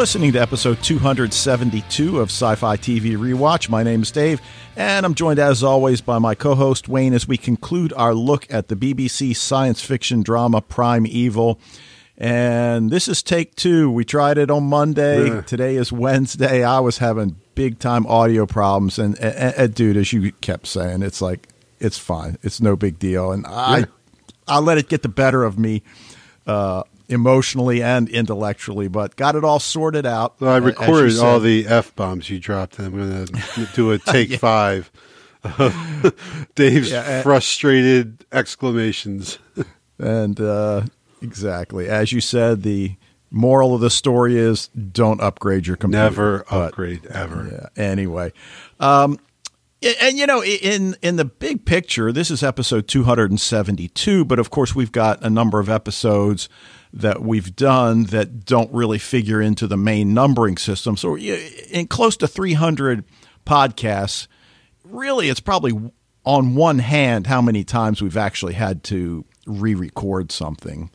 Listening to episode 272 of Sci Fi TV Rewatch. My name is Dave, and I'm joined as always by my co host Wayne as we conclude our look at the BBC science fiction drama Primeval. And this is take two. We tried it on Monday. Yeah. Today is Wednesday. I was having big time audio problems. And, and, and, dude, as you kept saying, it's like, it's fine. It's no big deal. And I, Yeah. I let it get the better of me uh, emotionally and intellectually, but got it all sorted out. Well, I a- as you recorded all the f bombs you dropped. and I'm going to do a take five of Dave's Yeah, frustrated exclamations. And uh, exactly. As you said, the moral of the story is don't upgrade your computer. Never But, upgrade ever. Yeah, anyway. Um, and, and, you know, in in the big picture, this is episode 272, but of course, we've got a number of episodes that we've done that don't really figure into the main numbering system. So, in close to 300 podcasts, really, it's probably on one hand how many times we've actually had to re-record something.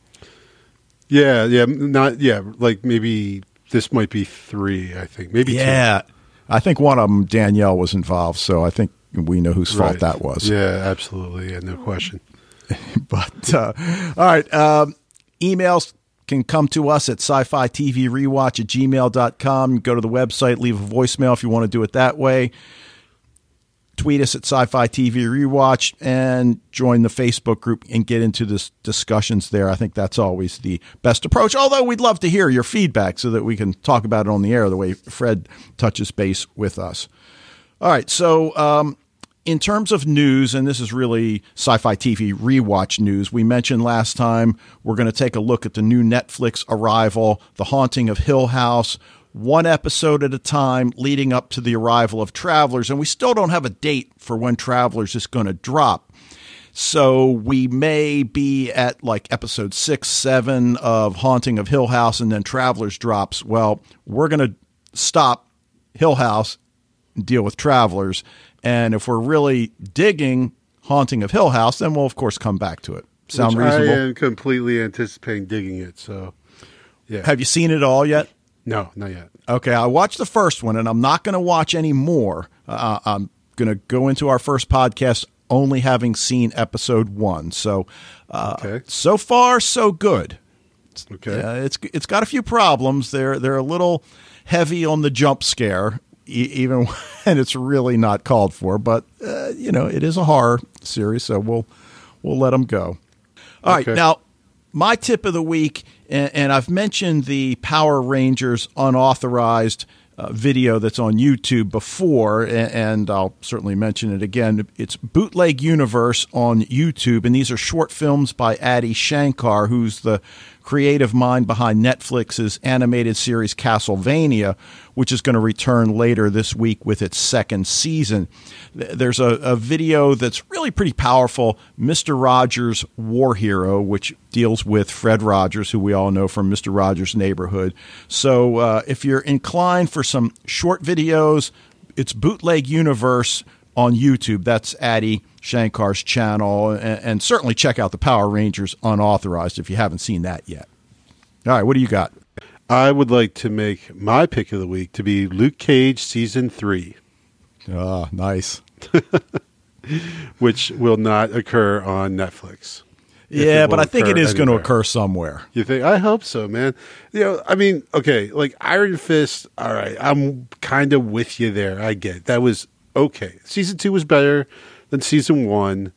Yeah, yeah, not yeah. Like maybe this might be three. I think maybe two. Yeah, I think one of them Danielle was involved, so I think we know whose fault Right. that was. Yeah, absolutely. Yeah, no question. But uh, all right, um, emails can come to us at sci-fi TV rewatch at gmail.com. Go to the website, leave a voicemail if you want to do it that way. Tweet us at sci-fi TV rewatch and join the Facebook group and get into this discussions there. I think that's always the best approach. Although we'd love to hear your feedback so that we can talk about it on the air the way Fred touches base with us. All right. So, um, in terms of news, and this is really sci fi TV rewatch news, we mentioned last time we're going to take a look at the new Netflix arrival, The Haunting of Hill House, one episode at a time leading up to the arrival of Travelers. And we still don't have a date for when Travelers is going to drop. So we may be at like episode six, seven of Haunting of Hill House, and then Travelers drops. Well, we're going to stop Hill House deal with Travelers. And if we're really digging Haunting of Hill House, then we'll, of course, come back to it. Sound Which reasonable? I am completely anticipating digging it. So, yeah. Have you seen it all yet? no, not yet. Okay, I watched the first one, and I'm not going to watch any more. Uh, I'm going to go into our first podcast only having seen episode one. So, uh, Okay. so far, so good. Okay. Uh, it's it's got a few problems. They're they're a little heavy on the jump scare, e- even when it's really not called for. But uh, you know, it is a horror series, so we'll we'll let them go. All right, Okay. now my tip of the week, and, and I've mentioned the Power Rangers unauthorized uh, video that's on YouTube before, a- and I'll certainly mention it again. It's Bootleg Universe on YouTube, and these are short films by Adi Shankar, who's the creative mind behind Netflix's animated series Castlevania, which is going to return later this week with its second season. There's a, a video that's really pretty powerful Mr. Rogers' War Hero, which deals with Fred Rogers, who we all know from Mr. Rogers' Neighborhood. So uh, if you're inclined for some short videos, it's Bootleg Universe on YouTube. That's Adi Shankar's channel. And, and certainly check out the Power Rangers Unauthorized if you haven't seen that yet. All right, what do you got? I would like to make my pick of the week to be Luke Cage season three, Ah, nice. which will not occur on Netflix. Yeah, but I think it is is going to occur somewhere. You think? I hope so, man. You know, I mean, okay, like Iron Fist. All right, I'm kind of with you there. I get it. that was okay. Season two was better than season one,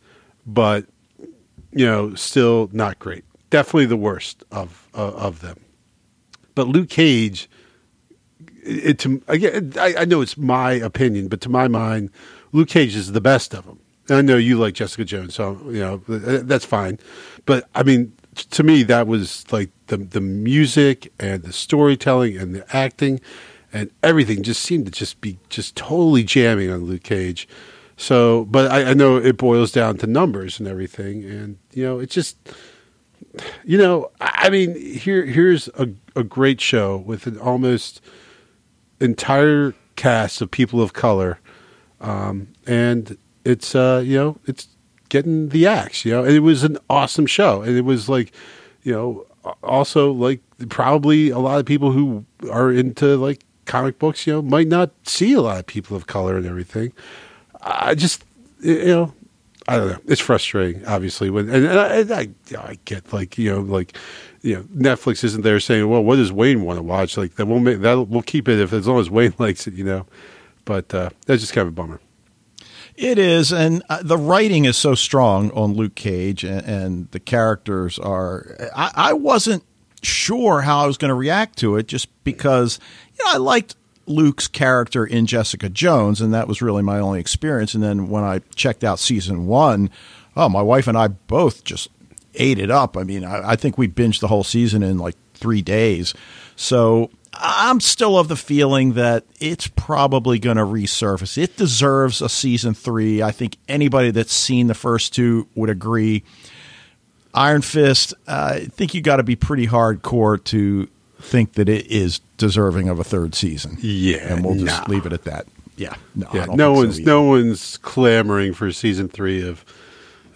but you know, still not great. Definitely the worst of of, of them. But Luke Cage, it, to again, I, I know it's my opinion, but to my mind, Luke Cage is the best of them. And I know you like Jessica Jones, so you know uh, that's fine. But I mean, to me, that was like the the music and the storytelling and the acting and everything just seemed to just be just totally jamming on Luke Cage. So, but I, I know it boils down to numbers and everything, and you know, it's just you know, I mean, here here's a a great show with an almost entire cast of people of color, um, and it's uh, you know, it's getting the axe. You know, and it was an awesome show, and it was like, you know, also like probably a lot of people who are into like comic books, you know, might not see a lot of people of color and everything. I just, you know, I don't know. It's frustrating, obviously. When and, and I, and I, I get like you know, like you know, Netflix isn't there saying, "Well, what does Wayne want to watch?" Like that won't make that we'll keep it if as long as Wayne likes it, you know. But uh, that's just kind of a bummer. It is, and uh, the writing is so strong on Luke Cage, and, and the characters are. I, I wasn't sure how I was going to react to it, just because you know I liked Luke's character in Jessica Jones, and that was really my only experience. And then when I checked out season one, oh, my wife and I both just ate it up. I mean, I, I think we binged the whole season in like three days. So I'm still of the feeling that it's probably going to resurface. It deserves a season three. I think anybody that's seen the first two would agree. Iron Fist, uh, I think you got to be pretty hardcore to think that it is deserving of a third season. Yeah, and we'll just nah. leave it at that. Yeah, no, Yeah, no think so one's no one's clamoring for season three of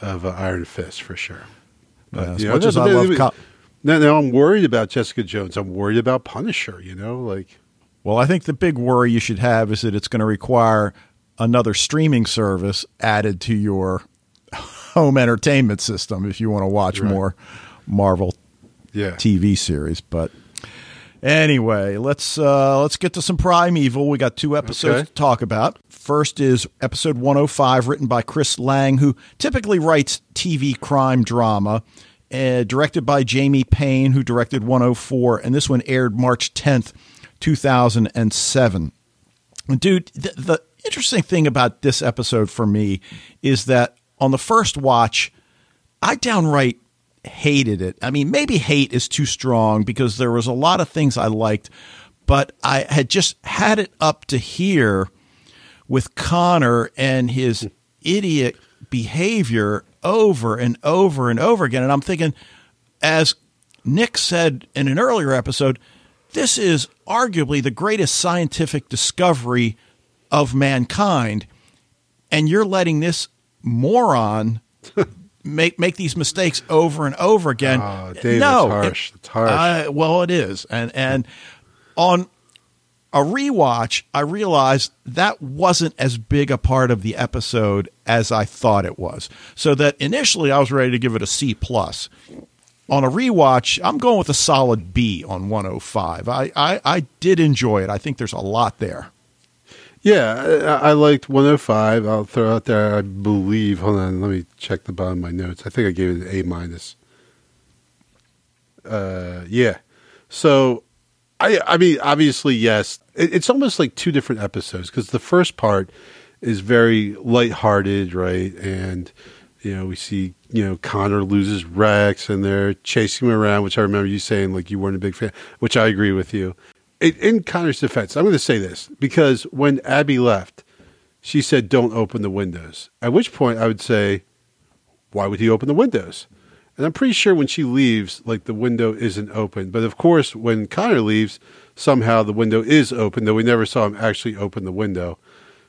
of uh, Iron Fist for sure. Yeah, as you know, much as I love, now I'm worried about Jessica Jones. I'm worried about Punisher. You know, like well, I think the big worry you should have is that it's going to require another streaming service added to your home entertainment system if you want to watch Right. more Marvel yeah, TV series. But anyway, let's uh, let's get to some Primeval. We got two episodes Okay. to talk about. First is episode 105, written by Chris Lang, who typically writes TV crime drama. Uh, directed by Jamie Payne, who directed 104, and this one aired March 10th, 2007. Dude, the, the interesting thing about this episode for me is that on the first watch, I downright hated it. I mean, maybe hate is too strong because there was a lot of things I liked, but I had just had it up to here with Connor and his idiot behavior over and over and over again. And I'm thinking, as Nick said in an earlier episode, this is arguably the greatest scientific discovery of mankind. And you're letting this moron make make these mistakes over and over again. Ah, oh, Dave, no, that's harsh. it- That's harsh. Well, it is, and and on a rewatch, I realized that wasn't as big a part of the episode as I thought it was. So that initially I was ready to give it a C plus. On a rewatch, I'm going with a solid B on 105. I, I, I did enjoy it. I think there's a lot there. Yeah. I, liked 105. I'll throw out there. I believe. Hold on. Let me check the bottom of my notes. I think I gave it an A minus. Uh, yeah. So, I I mean, obviously, yes. It, it's almost like two different episodes because the first part is very lighthearted, right? And you know, we see you know Connor loses Rex, and they're chasing him around, which I remember you saying like you weren't a big fan, which I agree with you. In, Connor's defense, I'm going to say this because when Abby left, she said, "Don't open the windows." At which point, I would say, "Why would he open the windows?" And I'm pretty sure when she leaves, like the window isn't open. But of course, when Connor leaves, somehow the window is open, though we never saw him actually open the window.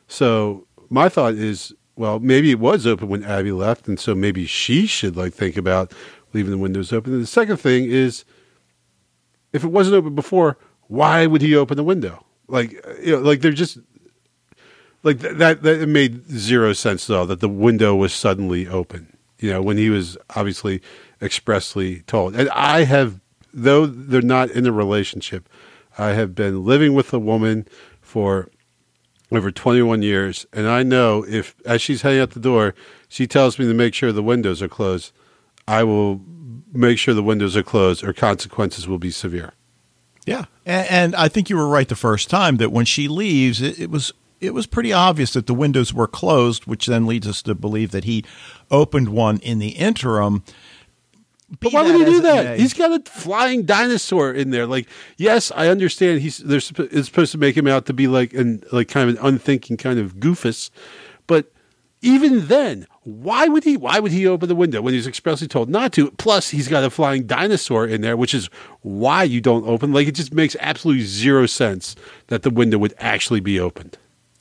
So my thought is, well, maybe it was open when Abby left, and so maybe she should like think about leaving the windows open. And the second thing is, if it wasn't open before, why would he open the window? Like, you know, like they're just like th- that. That it made zero sense though that the window was suddenly open. You know, when he was obviously expressly told. And I have, though they're not in a relationship, I have been living with a woman for over 21 years, and I know if as she's heading out the door, she tells me to make sure the windows are closed. I will make sure the windows are closed, or consequences will be severe. Yeah, and, and I think you were right the first time that when she leaves, it, it was it was pretty obvious that the windows were closed, which then leads us to believe that he opened one in the interim. Be But why would he do that? may- He's got a flying dinosaur in there. Like, yes, I understand he's they're it's supposed to make him out to be like an like kind of an unthinking kind of goofus, even then, why would he? Why would he open the window when he's expressly told not to? Plus, he's got a flying dinosaur in there, which is why you don't open. Like, it just makes absolutely zero sense that the window would actually be opened.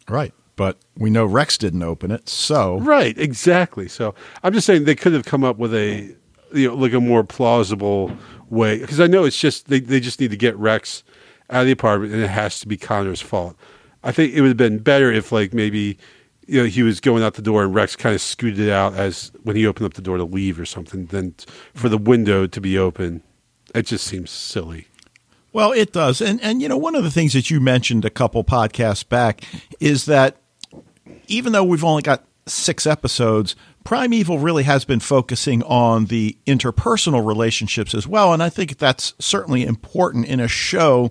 right, but we know Rex didn't open it, so Right, exactly. So I'm just saying they could have come up with a you know like a more plausible way because I know it's just they they just need to get Rex out of the apartment and it has to be Connor's fault. I think it would have been better if like maybe you know he was going out the door and Rex kind of scooted out as when he opened up the door to leave or something then for the window to be open. It just seems silly. Well, it does. And and you know, one of the things that you mentioned a couple podcasts back is that even though we've only got 6 episodes, Primeval really has been focusing on the interpersonal relationships as well, and I think that's certainly important in a show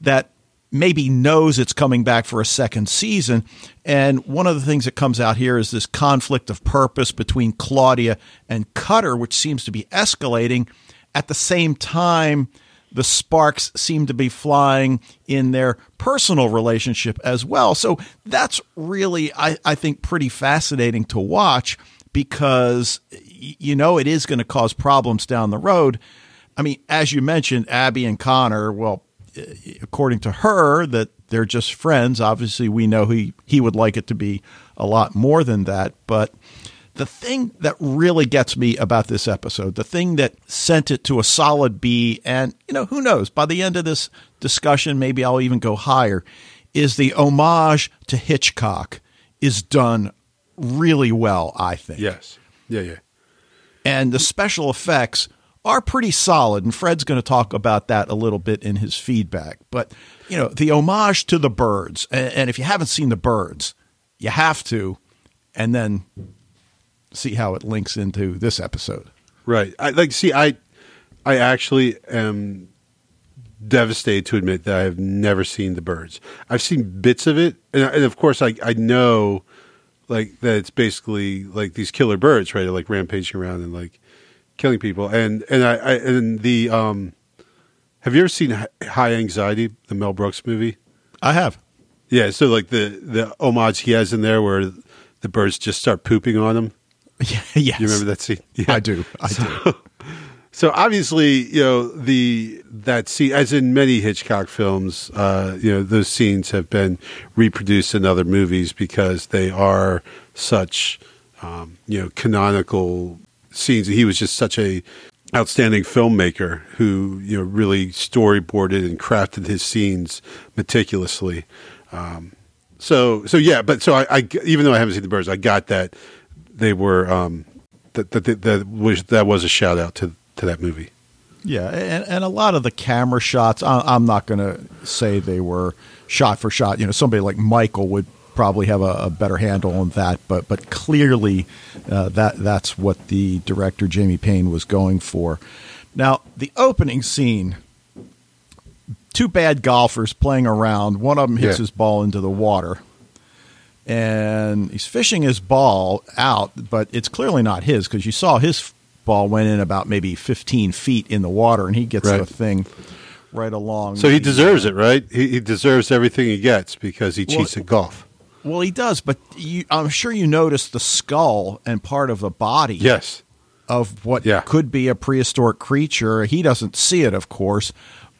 that maybe knows it's coming back for a second season. And one of the things that comes out here is this conflict of purpose between Claudia and Cutter, which seems to be escalating. At the same time, the sparks seem to be flying in their personal relationship as well. So that's really, I, I think, pretty fascinating to watch because, you know, it is going to cause problems down the road. I mean, as you mentioned, Abby and Connor, well, Uh, according to her, that they're just friends. Obviously, we know he, he would like it to be a lot more than that. But the thing that really gets me about this episode, the thing that sent it to a solid B, and you know, who knows, by the end of this discussion, maybe I'll even go higher, is the homage to Hitchcock is done really well, I think. Yes. Yeah, yeah. And the special effects are pretty solid, and Fred's going to talk about that a little bit in his feedback. But, you know, the homage to the birds, and if you haven't seen the birds, you have to, and then see how it links into this episode. Right. I like see I I actually am devastated to admit that I have never seen the birds. I've seen bits of it and, and of course I I know like that it's basically like these killer birds, right? They're like rampaging around and like killing people. And and I, I and the um have you ever seen High Anxiety, the Mel Brooks movie? I have. Yeah, so like the the homage he has in there where the birds just start pooping on him. Yeah, yes. You remember that scene? Yeah. I do. I so, do. So obviously, you know the that scene, as in many Hitchcock films, uh, you know those scenes have been reproduced in other movies because they are such, um, you know, canonical scenes. He was just such a outstanding filmmaker who you know really storyboarded and crafted his scenes meticulously. Um, so so yeah, but so I, I even though I haven't seen the birds, I got that they were um, that that that was that was a shout out to to that movie. Yeah, and, and a lot of the camera shots, I'm not going to say they were shot for shot. You know, somebody like Michael would probably have a, a better handle on that, but but clearly uh, that that's what the director Jamie Payne was going for. Now, the opening scene, two bad golfers playing around. One of them hits yeah. his ball into the water and he's fishing his ball out, but it's clearly not his because you saw his ball went in about maybe 15 feet in the water, and he gets right. the thing right along. So he deserves it, right? He, he, deserves everything he gets because he cheats well, at golf. Well, he does, but you, I'm sure you noticed the skull and part of the body. Yes. Of what yeah. could be a prehistoric creature. He doesn't see it, of course,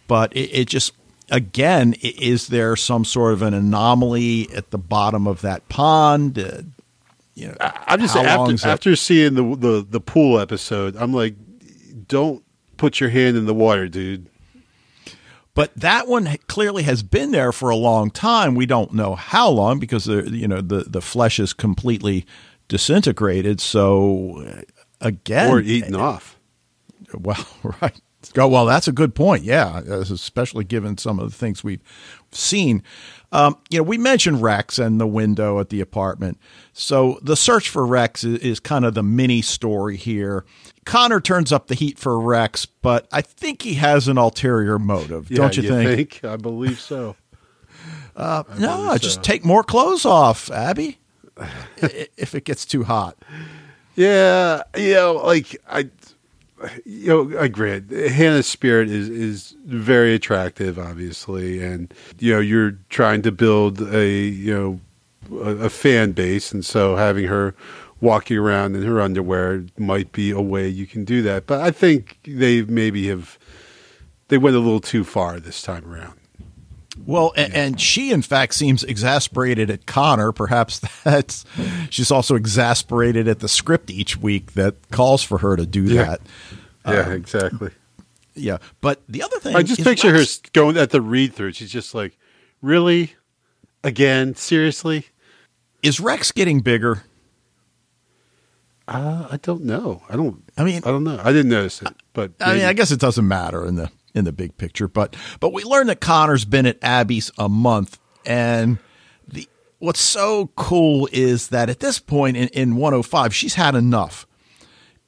but it, it just again, is there some sort of an anomaly at the bottom of that pond? Uh, you know, I'm just after, after seeing the, the the pool episode, I'm like, don't put your hand in the water, dude. But that one clearly has been there for a long time. We don't know how long because the you know the the flesh is completely disintegrated. So uh, again, or eaten off. Well, right. Oh, well, that's a good point. Yeah, especially given some of the things we've seen. Um, you know, we mentioned Rex and the window at the apartment. So the search for Rex is, is, kind of the mini story here. Connor turns up the heat for Rex, but I think he has an ulterior motive, yeah, don't you, you think? think? I believe so. Uh, I no, believe just so. take more clothes off, Abby. if it gets too hot. Yeah, you know, like I you know, I agree. Hannah Spearritt is is very attractive, obviously, and you know, you're trying to build a you know a, a, fan base, and so having her walking around in her underwear might be a way you can do that. But I think they maybe have they went a little too far this time around. Well, and, and, she in fact seems exasperated at Connor. Perhaps that's she's also exasperated at the script each week that calls for her to do yeah. that. Yeah, um, exactly. Yeah, but the other thing I just picture Rex- her going at the read through. She's just like, really, again, seriously. Is Rex getting bigger? Uh, I don't know. I don't. I mean, I don't know. I didn't notice it, but I mean, I guess it doesn't matter in the in the big picture, but but we learned that Connor's been at Abby's a month, and the what's so cool is that at this point in, in 105, she's had enough,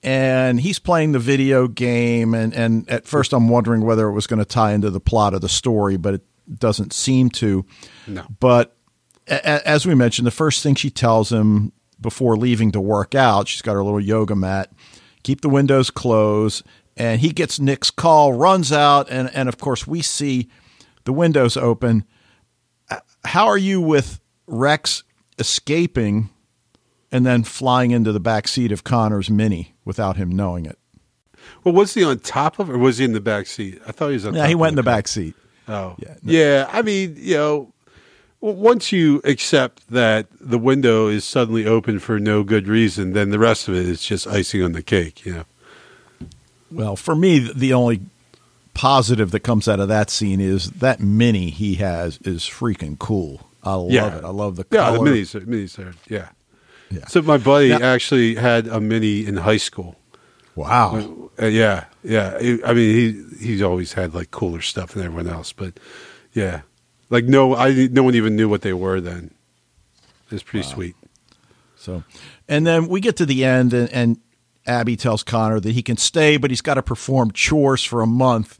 and he's playing the video game, and and at first I'm wondering whether it was going to tie into the plot of the story, but it doesn't seem to. No. But a- a- as we mentioned, the first thing she tells him before leaving to work out, she's got her little yoga mat, keep the windows closed, and he gets Nick's call, runs out, and, and of course, we see the windows open. Uh, How are you with Rex escaping and then flying into the back seat of Connor's Mini without him knowing it? well, was he on top of, or was he in the back seat? I thought he was on. Yeah, top Yeah, he went in the car. back seat. Oh, Yeah. yeah. I mean, you know, once you accept that the window is suddenly open for no good reason, then the rest of it is just icing on the cake. You know. Well, for me, the only positive that comes out of that scene is that mini he has is freaking cool. I love Yeah. it. I love the Yeah, color. the minis, are- minis are yeah. Yeah. So my buddy Now- actually had a mini in high school. Wow. Uh, yeah, yeah. I mean, he he's always had like cooler stuff than everyone else, but yeah, like no, I no one even knew what they were then. It's pretty sweet. So, and then we get to the end, and, and Abby tells Connor that he can stay, but he's got to perform chores for a month.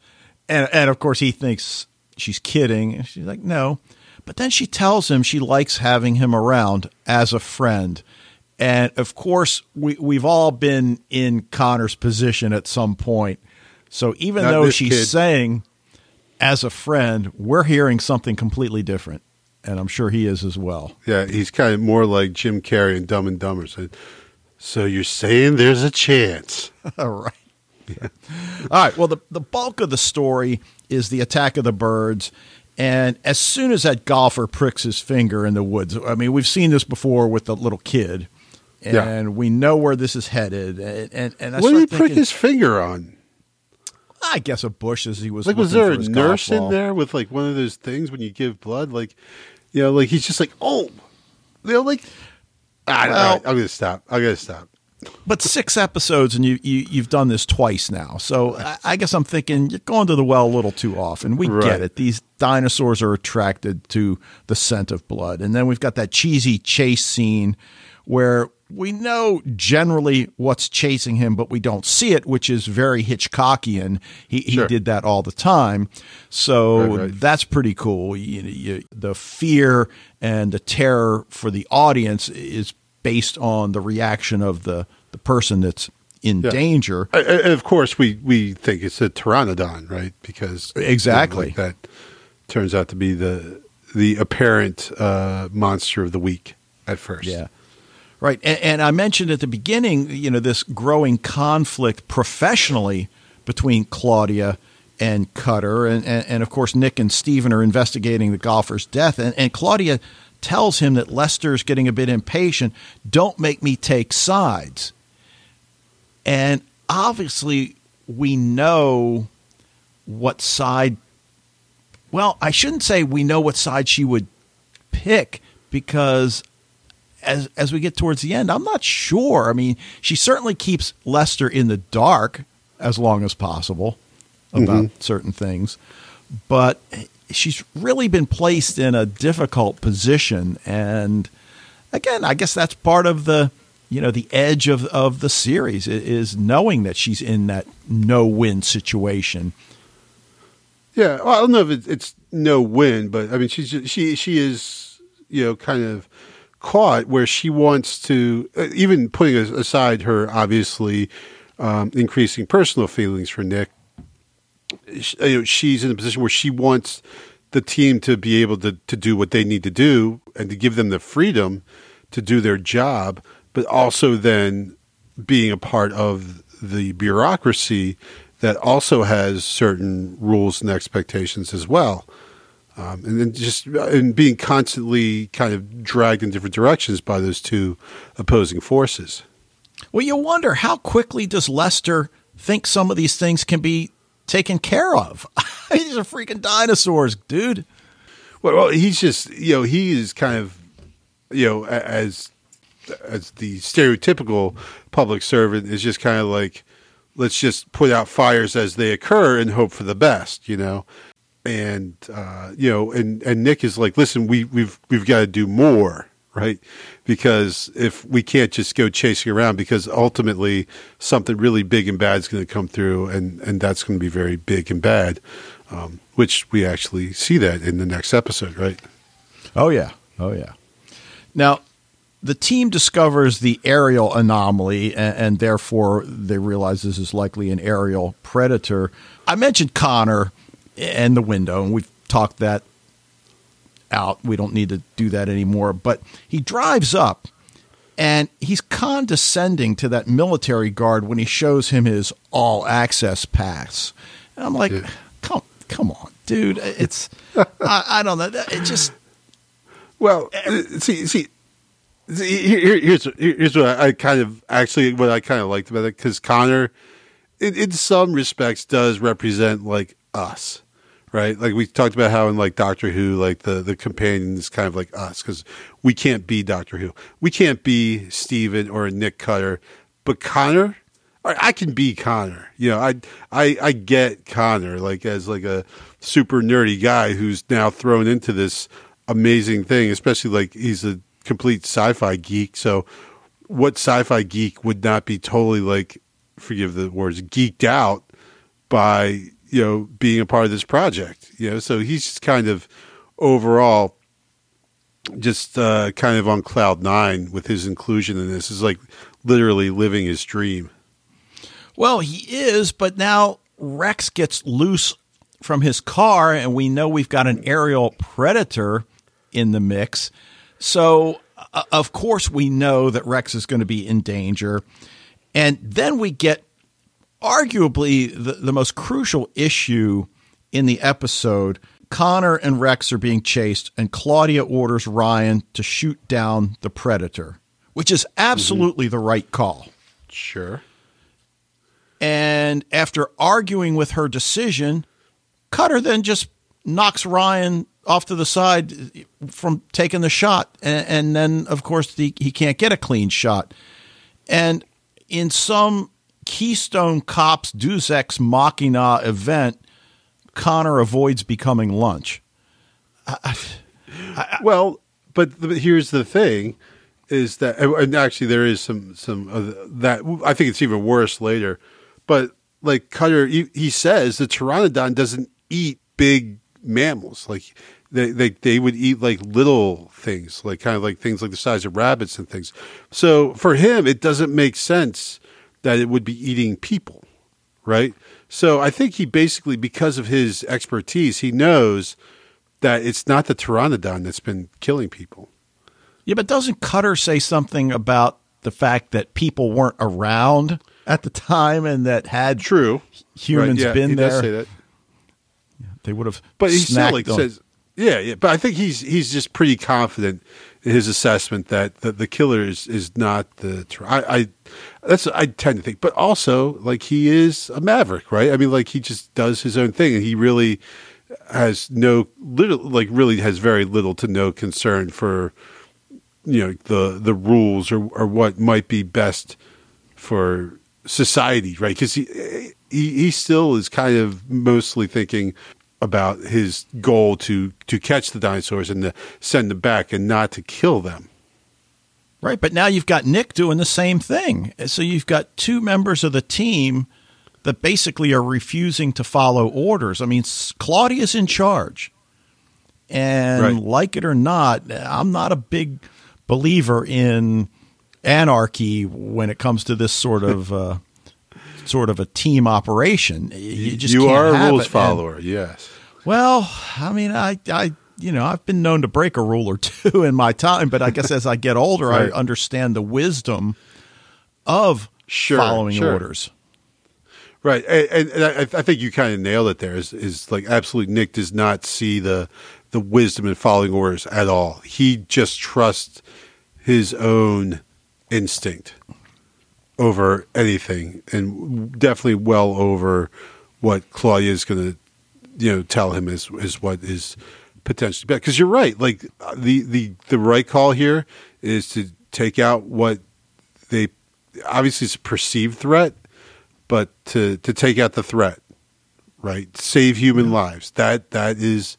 And, and of course, he thinks she's kidding. And she's like, no. But then she tells him she likes having him around as a friend. And of course, we, we've all been in Connor's position at some point. So even Not though she's kid. saying as a friend, we're hearing something completely different. And I'm sure he is as well. Yeah, he's kind of more like Jim Carrey in Dumb and Dumber. So, so you're saying there's a chance? All right. All right. Well, the, the bulk of the story is the attack of the birds. And as soon as that golfer pricks his finger in the woods, I mean, we've seen this before with the little kid, and Yeah. we know where this is headed. And, and, and I what did he prick his finger on? I guess a bush as he was Like, was there a nurse in there with like one of those things when you give blood? Like, you know, like he's just like, oh, you know, like. I Well- I'm gonna stop. I'm gonna stop. But six episodes, and you, you you've done this twice now. So I, I guess I'm thinking you're going to the well a little too often. We Right. get it. These dinosaurs are attracted to the scent of blood, and then we've got that cheesy chase scene where we know generally what's chasing him, but we don't see it, which is very Hitchcockian. He he did that all the time, so Right, right. that's pretty cool. You, you, the fear and the terror for the audience is based on the reaction of the the person that's in Yeah. danger. I- I- of course, we we think it's a pteranodon, right? Because Exactly. like that turns out to be the the apparent uh, monster of the week at first. Yeah. Right. And, and I mentioned at the beginning, you know, this growing conflict professionally between Claudia and Cutter. And, and, and of course, Nick and Steven are investigating the golfer's death. And, and Claudia tells him that Lester's getting a bit impatient. Don't make me take sides. And obviously, we know what side. Well, I shouldn't say we know what side she would pick because as as we get towards the end, I'm not sure. I mean, she certainly keeps Lester in the dark as long as possible about mm-hmm. certain things, but she's really been placed in a difficult position. And again, I guess that's part of the you know the edge of of the series is knowing that she's in that no win situation. Yeah, well, I don't know if it's, no win, but I mean, she's she she is you know kind of caught where she wants to uh, even putting aside her obviously um, increasing personal feelings for Nick. she's in a position where she wants the team to be able to to do what they need to do and to give them the freedom to do their job, but also then being a part of the bureaucracy that also has certain rules and expectations as well. Um, and then just and being constantly kind of dragged in different directions by those two opposing forces. Well, you wonder how quickly does Lester think some of these things can be taken care of. These are freaking dinosaurs, dude. Well, well, he's just you know he is kind of you know as as the stereotypical public servant is just kind of like let's just put out fires as they occur and hope for the best, you know. And uh, you know, and and Nick is like, listen, we we've we've got to do more, right? Because if we can't just go chasing around, because ultimately something really big and bad is going to come through, and and that's going to be very big and bad, um, which we actually see that in the next episode, right? Oh yeah, oh yeah. Now, the team discovers the aerial anomaly, and, and therefore they realize this is likely an aerial predator. I mentioned Connor and the window, and we've talked that out. We don't need to do that anymore. But he drives up, and he's condescending to that military guard when he shows him his all access pass. And I'm like, come, come on, dude. It's I, I don't know. It just Well, uh, see, see, see here, here- here's here's what I, I kind of actually what I kind of liked about it because Connor, in, in some respects, does represent like us, right? Like we talked about how in like Doctor Who, like the the companion is kind of like us because we can't be Doctor Who, we can't be Steven or Nick Cutter, but Connor. I can be Connor. You know, I I I get Connor like as like a super nerdy guy who's now thrown into this amazing thing, especially like he's a complete sci-fi geek. So what sci-fi geek would not be totally like forgive the words geeked out by, you know, being a part of this project, you know? So he's just kind of overall just uh, kind of on cloud nine with his inclusion in this is like literally living his dream. Well, he is, but now Rex gets loose from his car, and we know we've got an aerial predator in the mix. So, uh, of course, we know that Rex is going to be in danger. And then we get arguably the, the most crucial issue in the episode. Connor and Rex are being chased, and Claudia orders Ryan to shoot down the predator, which is absolutely the right call. Sure. And after arguing with her decision, Cutter then just knocks Ryan off to the side from taking the shot. And, and then, of course, the, he can't get a clean shot. And in some Keystone Cops Deus Ex Machina event, Connor avoids becoming lunch. Well, but, but here's the thing: is that and actually there is some some of that. I think it's even worse later. But like Cutter, he, he says the pteranodon doesn't eat big mammals. Like they, they they would eat like little things, like kind of like things like the size of rabbits and things. So for him, it doesn't make sense that it would be eating people, right? So I think he basically, because of his expertise, he knows that it's not the pteranodon that's been killing people. Yeah, but doesn't Cutter say something about the fact that people weren't around at the time and that had True, humans Right, yeah, been he there, Does say that. they would have. But he still like says, yeah, yeah. But I think he's he's just pretty confident in his assessment that the, the killer is, is not the. I, I that's I tend to think, but also like he is a maverick, right? I mean, like he just does his own thing, and he really has no little, like really has very little to no concern for you know the the rules or or what might be best for society, right? Because he, he he still is kind of mostly thinking about his goal to to catch the dinosaurs and to send them back and not to kill them. Right, but now you've got Nick doing the same thing. So you've got two members of the team that basically are refusing to follow orders. I mean, Claudia's in charge. And Right. like it or not, I'm not a big believer in anarchy when it comes to this sort of uh, sort of a team operation. You just you are a rules it. And- follower, yes. well, I mean, I, I, you know, I've been known to break a rule or two in my time, but I guess as I get older, Right. I understand the wisdom of Sure, following sure. orders. Right, and, and I, I think you kind of nailed it. There is is like absolutely Nick does not see the the wisdom in following orders at all. He just trusts his own instinct over anything, and definitely well over what Claudia is going to, you know, tell him is is what is potentially bad. Because you're right. Like uh, the the the right call here is to take out what they obviously it's a perceived threat, but to to take out the threat, right? Save human lives. That that is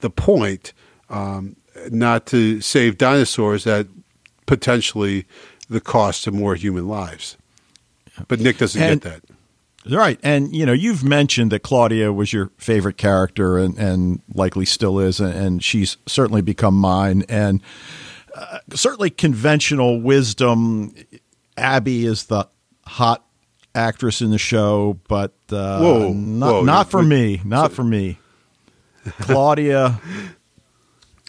the point. Um, not to save dinosaurs at potentially the cost of more human lives. But Nick doesn't And- get that. Right. And, you know, you've mentioned that Claudia was your favorite character and, and likely still is. And, she's certainly become mine. And uh, certainly conventional wisdom. Abby is the hot actress in the show, but uh, Whoa, not, whoa, not for me. Not for me. Claudia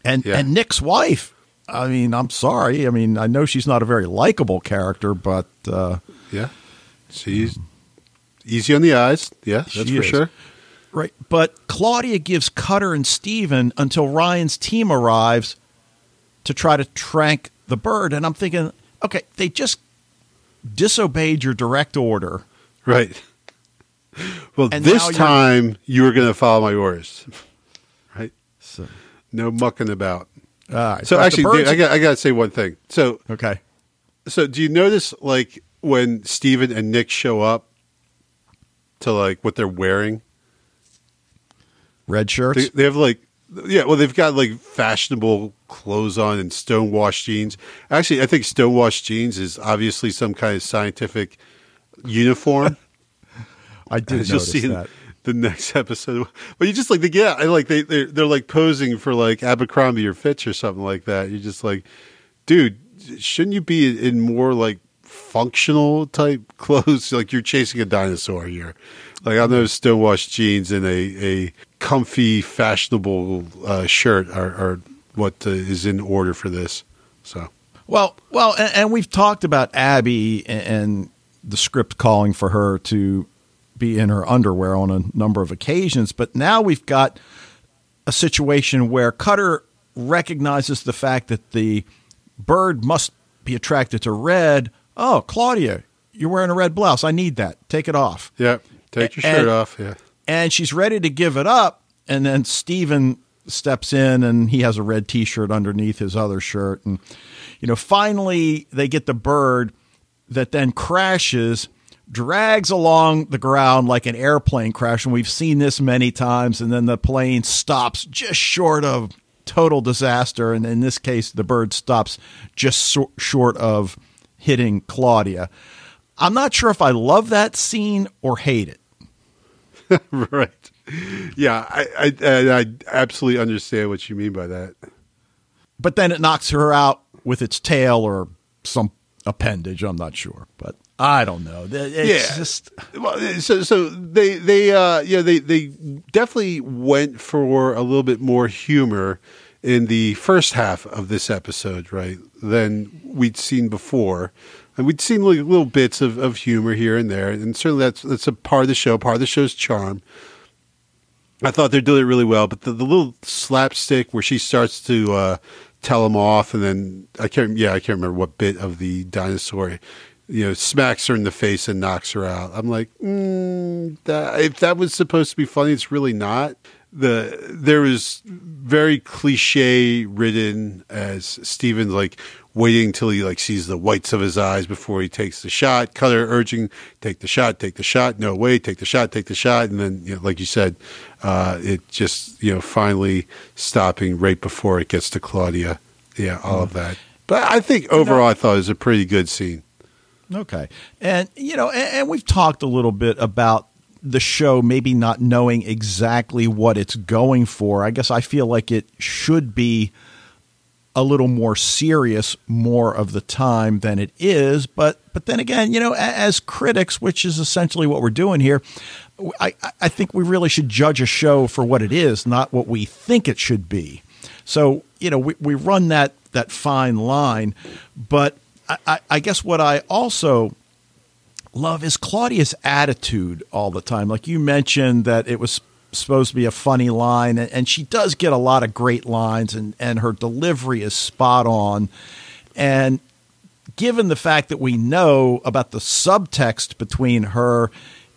and, Yeah. and Nick's wife. I mean, I'm sorry. I mean, I know she's not a very likable character, but. Uh, Yeah. She's easy on the eyes. Yeah, that's She for is. sure. Right. But Claudia gives Cutter and Steven until Ryan's team arrives to try to trank the bird. And I'm thinking, okay, they just disobeyed your direct order. Right. Well, And this time you were going to follow my orders. Right? So, No mucking about. right. So But actually, Dave, I got I got to say one thing. So okay. so do you notice like when Steven and Nick show up to like what they're wearing? Red shirts. They, they have like, yeah, well, they've got like fashionable clothes on and stonewashed jeans. Actually, I think stonewashed jeans is obviously some kind of scientific uniform. I did As you'll see that. the next episode. But you just like, they get, I like they they're, they're like posing for like Abercrombie or Fitch or something like that. You're just like, dude, shouldn't you be in more like functional type clothes? Like you're chasing a dinosaur here. Like on those stonewashed jeans and a, a comfy, fashionable uh, shirt are, are what uh, is in order for this. So Well, well, and, and we've talked about Abby and, and the script calling for her to be in her underwear on a number of occasions, but now we've got a situation where Cutter recognizes the fact that the bird must be attracted to red. Oh, Claudia, you're wearing a red blouse. I need that. Take it off. Yep. take your And- shirt off. Yeah. and she's ready to give it up and then Steven steps in and he has a red t-shirt underneath his other shirt and you know finally they get the bird that then crashes drags along the ground like an airplane crash and we've seen this many times and then the plane stops just short of total disaster and in this case the bird stops just so- short of hitting Claudia I'm not sure if I love that scene or hate it right. Yeah, I, I I absolutely understand what you mean by that. but then it knocks her out with its tail or some appendage. I'm not sure, but I don't know. It's Yeah. just Well, so so they they uh yeah they they definitely went for a little bit more humor in the first half of this episode, right? Than we'd seen before. And we'd seen like little bits of, of humor here and there, and certainly that's that's a part of the show, part of the show's charm. I thought they're doing it really well, but the, the little slapstick where she starts to uh, tell him off, and then I can't, yeah, I can't remember what bit of the dinosaur, you know, smacks her in the face and knocks her out. I'm like, mm, that, if that was supposed to be funny, it's really not. The there was very cliche ridden as Steven like waiting till he like sees the whites of his eyes before he takes the shot. Cutter urging, take the shot, take the shot. No way, take the shot, take the shot. And then, you know, like you said, uh, it just you know finally stopping right before it gets to Claudia. Yeah, all of that. But I think overall, I thought it was a pretty good scene. okay. And you know, and, and we've talked a little bit about the show maybe not knowing exactly what it's going for. I guess I feel like it should be a little more serious more of the time than it is but but then again you know as critics which is essentially what we're doing here I, I- think we really should judge a show for what it is not what we think it should be so you know we, we run that that fine line but I, I guess what I also love is Claudia's attitude all the time. Like you mentioned that it was supposed to be a funny line, and, she does get a lot of great lines, and, and her delivery is spot on. And given the fact that we know about the subtext between her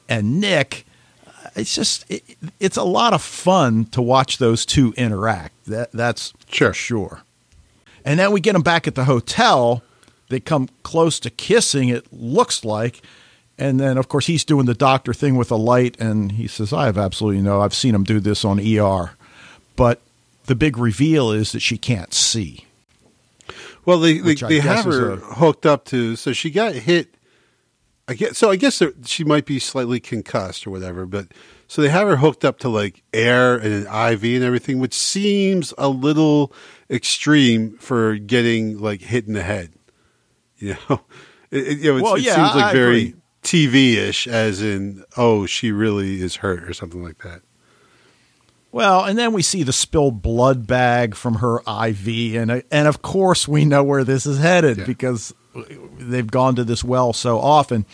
and Nick, it's just it, it's a lot of fun to watch those two interact. That that's Sure. for sure. And then we get them back at the hotel. They come close to kissing. It looks like, and then of course he's doing the doctor thing with a light, and he says, "I have absolutely no. I've seen him do this on ER." But the big reveal is that she can't see. Well, they they, they have her a- hooked up to, so she got hit. I guess so. I guess there, she might be slightly concussed or whatever, but so they have her hooked up to like air and an IV and everything, which seems a little extreme for getting like hit in the head. You know, it, it- you know, Well, it yeah, seems like I very agree. TV ish, as in, oh, she really is hurt or something like that. Well, and then we see the spilled blood bag from her IV, and and of course we know where this is headed Yeah. because they've gone to this well so often.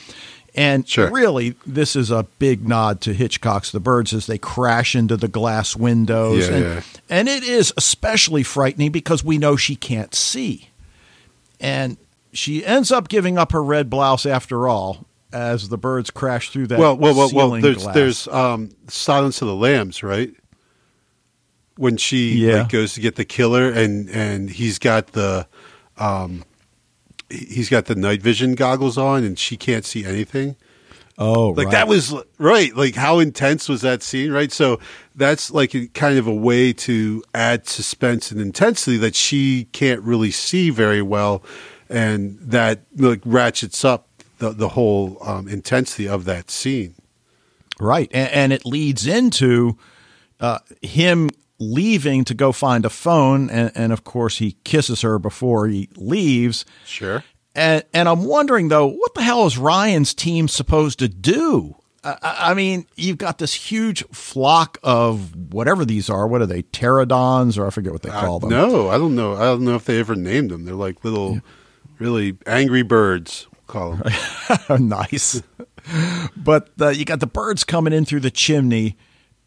And Sure. really, this is a big nod to Hitchcock's The Birds as they crash into the glass windows. Yeah, and, yeah. and it is especially frightening because we know she can't see. And she ends up giving up her red blouse after all as the birds crash through that well, well, well, well. There's glass. there's um, Silence of the Lambs, right? When she Yeah. like, goes to get the killer, and and he's got the, um, he's got the night vision goggles on, and she can't see anything. oh, Like right. that was right. Like how intense was that scene, right? So that's like a, kind of a way to add suspense and intensity that she can't really see very well, and that like ratchets up the the whole um, intensity of that scene. Right. And, and it leads into uh, him leaving to go find a phone. And, and of course, he kisses her before he leaves. Sure. And, and I'm wondering, though, what the hell is Ryan's team supposed to do? I, I mean, you've got this huge flock of whatever these are. What are they? Pterodons, or I forget what they call Uh, them. No, I don't know. I don't know if they ever named them. They're like little, really angry birds. Them. nice. but uh, you got the birds coming in through the chimney,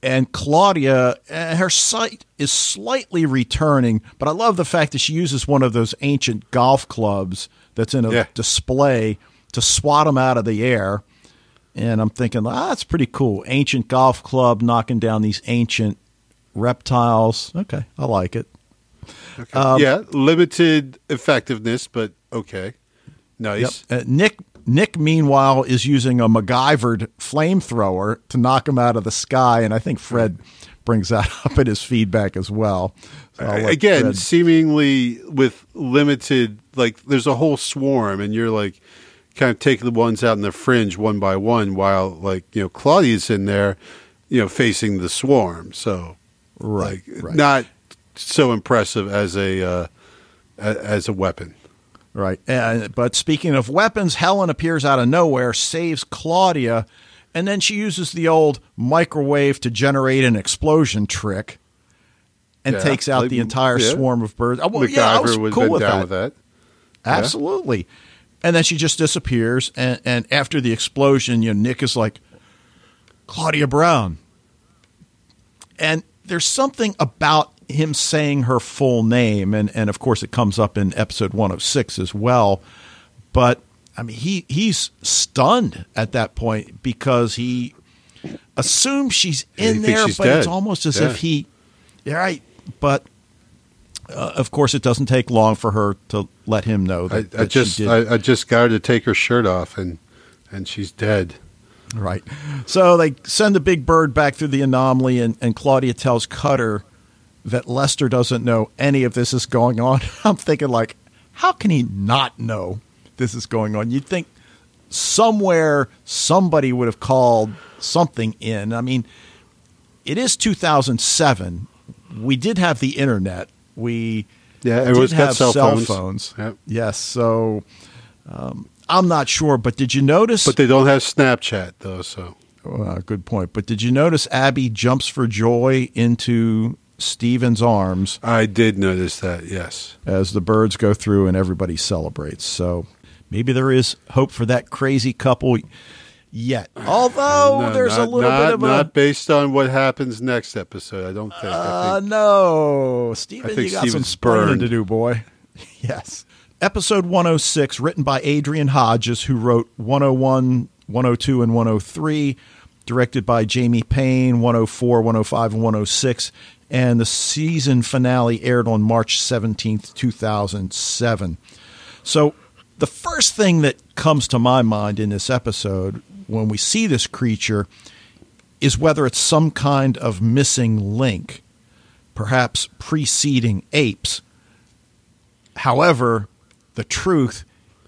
and Claudia, uh, her sight is slightly returning. But I love the fact that she uses one of those ancient golf clubs that's in a Yeah. display to swat them out of the air. And I'm thinking, ah, that's pretty cool. Ancient golf club knocking down these ancient reptiles. Okay, I like it. Um, yeah, limited effectiveness, but okay, nice. Uh, Nick Nick meanwhile is using a MacGyvered flamethrower to knock him out of the sky, and I think Fred brings that up in his feedback as well. So Again, Fred- seemingly with limited, like there's a whole swarm, and you're like kind of taking the ones out in the fringe one by one, while like you know Claudia's in there, you know, facing the swarm. So right, like right, not so impressive as a uh, as a weapon. Right. And, but speaking of weapons, Helen appears out of nowhere, saves Claudia, and then she uses the old microwave to generate an explosion trick. And Yeah, takes out like, the entire yeah. swarm of birds. Oh, well, yeah, I was cool with down that. with that. Absolutely. And then she just disappears. And, and after the explosion, you know, Nick is like, Claudia Brown. And there's something about him saying her full name. And, and of course, it comes up in episode 106 as well. But I mean, he, he's stunned at that point because he assumes she's in there, she's but it's almost as Yeah. if he, yeah, right. But uh, of course, it doesn't take long for her to let him know I, that, I that she just. I, I just got her to take her shirt off, and and she's dead. right. So they send the big bird back through the anomaly, and, and Claudia tells Cutter that Lester doesn't know any of this is going on. I'm thinking, like, how can he not know this is going on? You'd think somewhere somebody would have called something in. I mean, it is 2007. We did have the internet. We Yeah, did everyone's have cell cell phones. phones. Yep. Yes. So um, I'm not sure, but did you notice? But they don't have Snapchat though, so Uh, good point. But did you notice Abby jumps for joy into Stephen's arms I did notice that. Yes. as the birds go through and everybody celebrates? So maybe there is hope for that crazy couple yet. Although No, there's not, a little not, bit of not a. based on what happens next episode. I don't think. I Uh, think no, Stephen, I think you got some Stephen's burned. to do, boy. yes. Episode 106, written by Adrian Hodges, who wrote 101, 102, and 103, directed by Jamie Payne, 104, 105, and 106. And the season finale aired on March 17th, 2007. So, the first thing that comes to my mind in this episode when we see this creature is whether it's some kind of missing link, perhaps preceding apes. However, the truth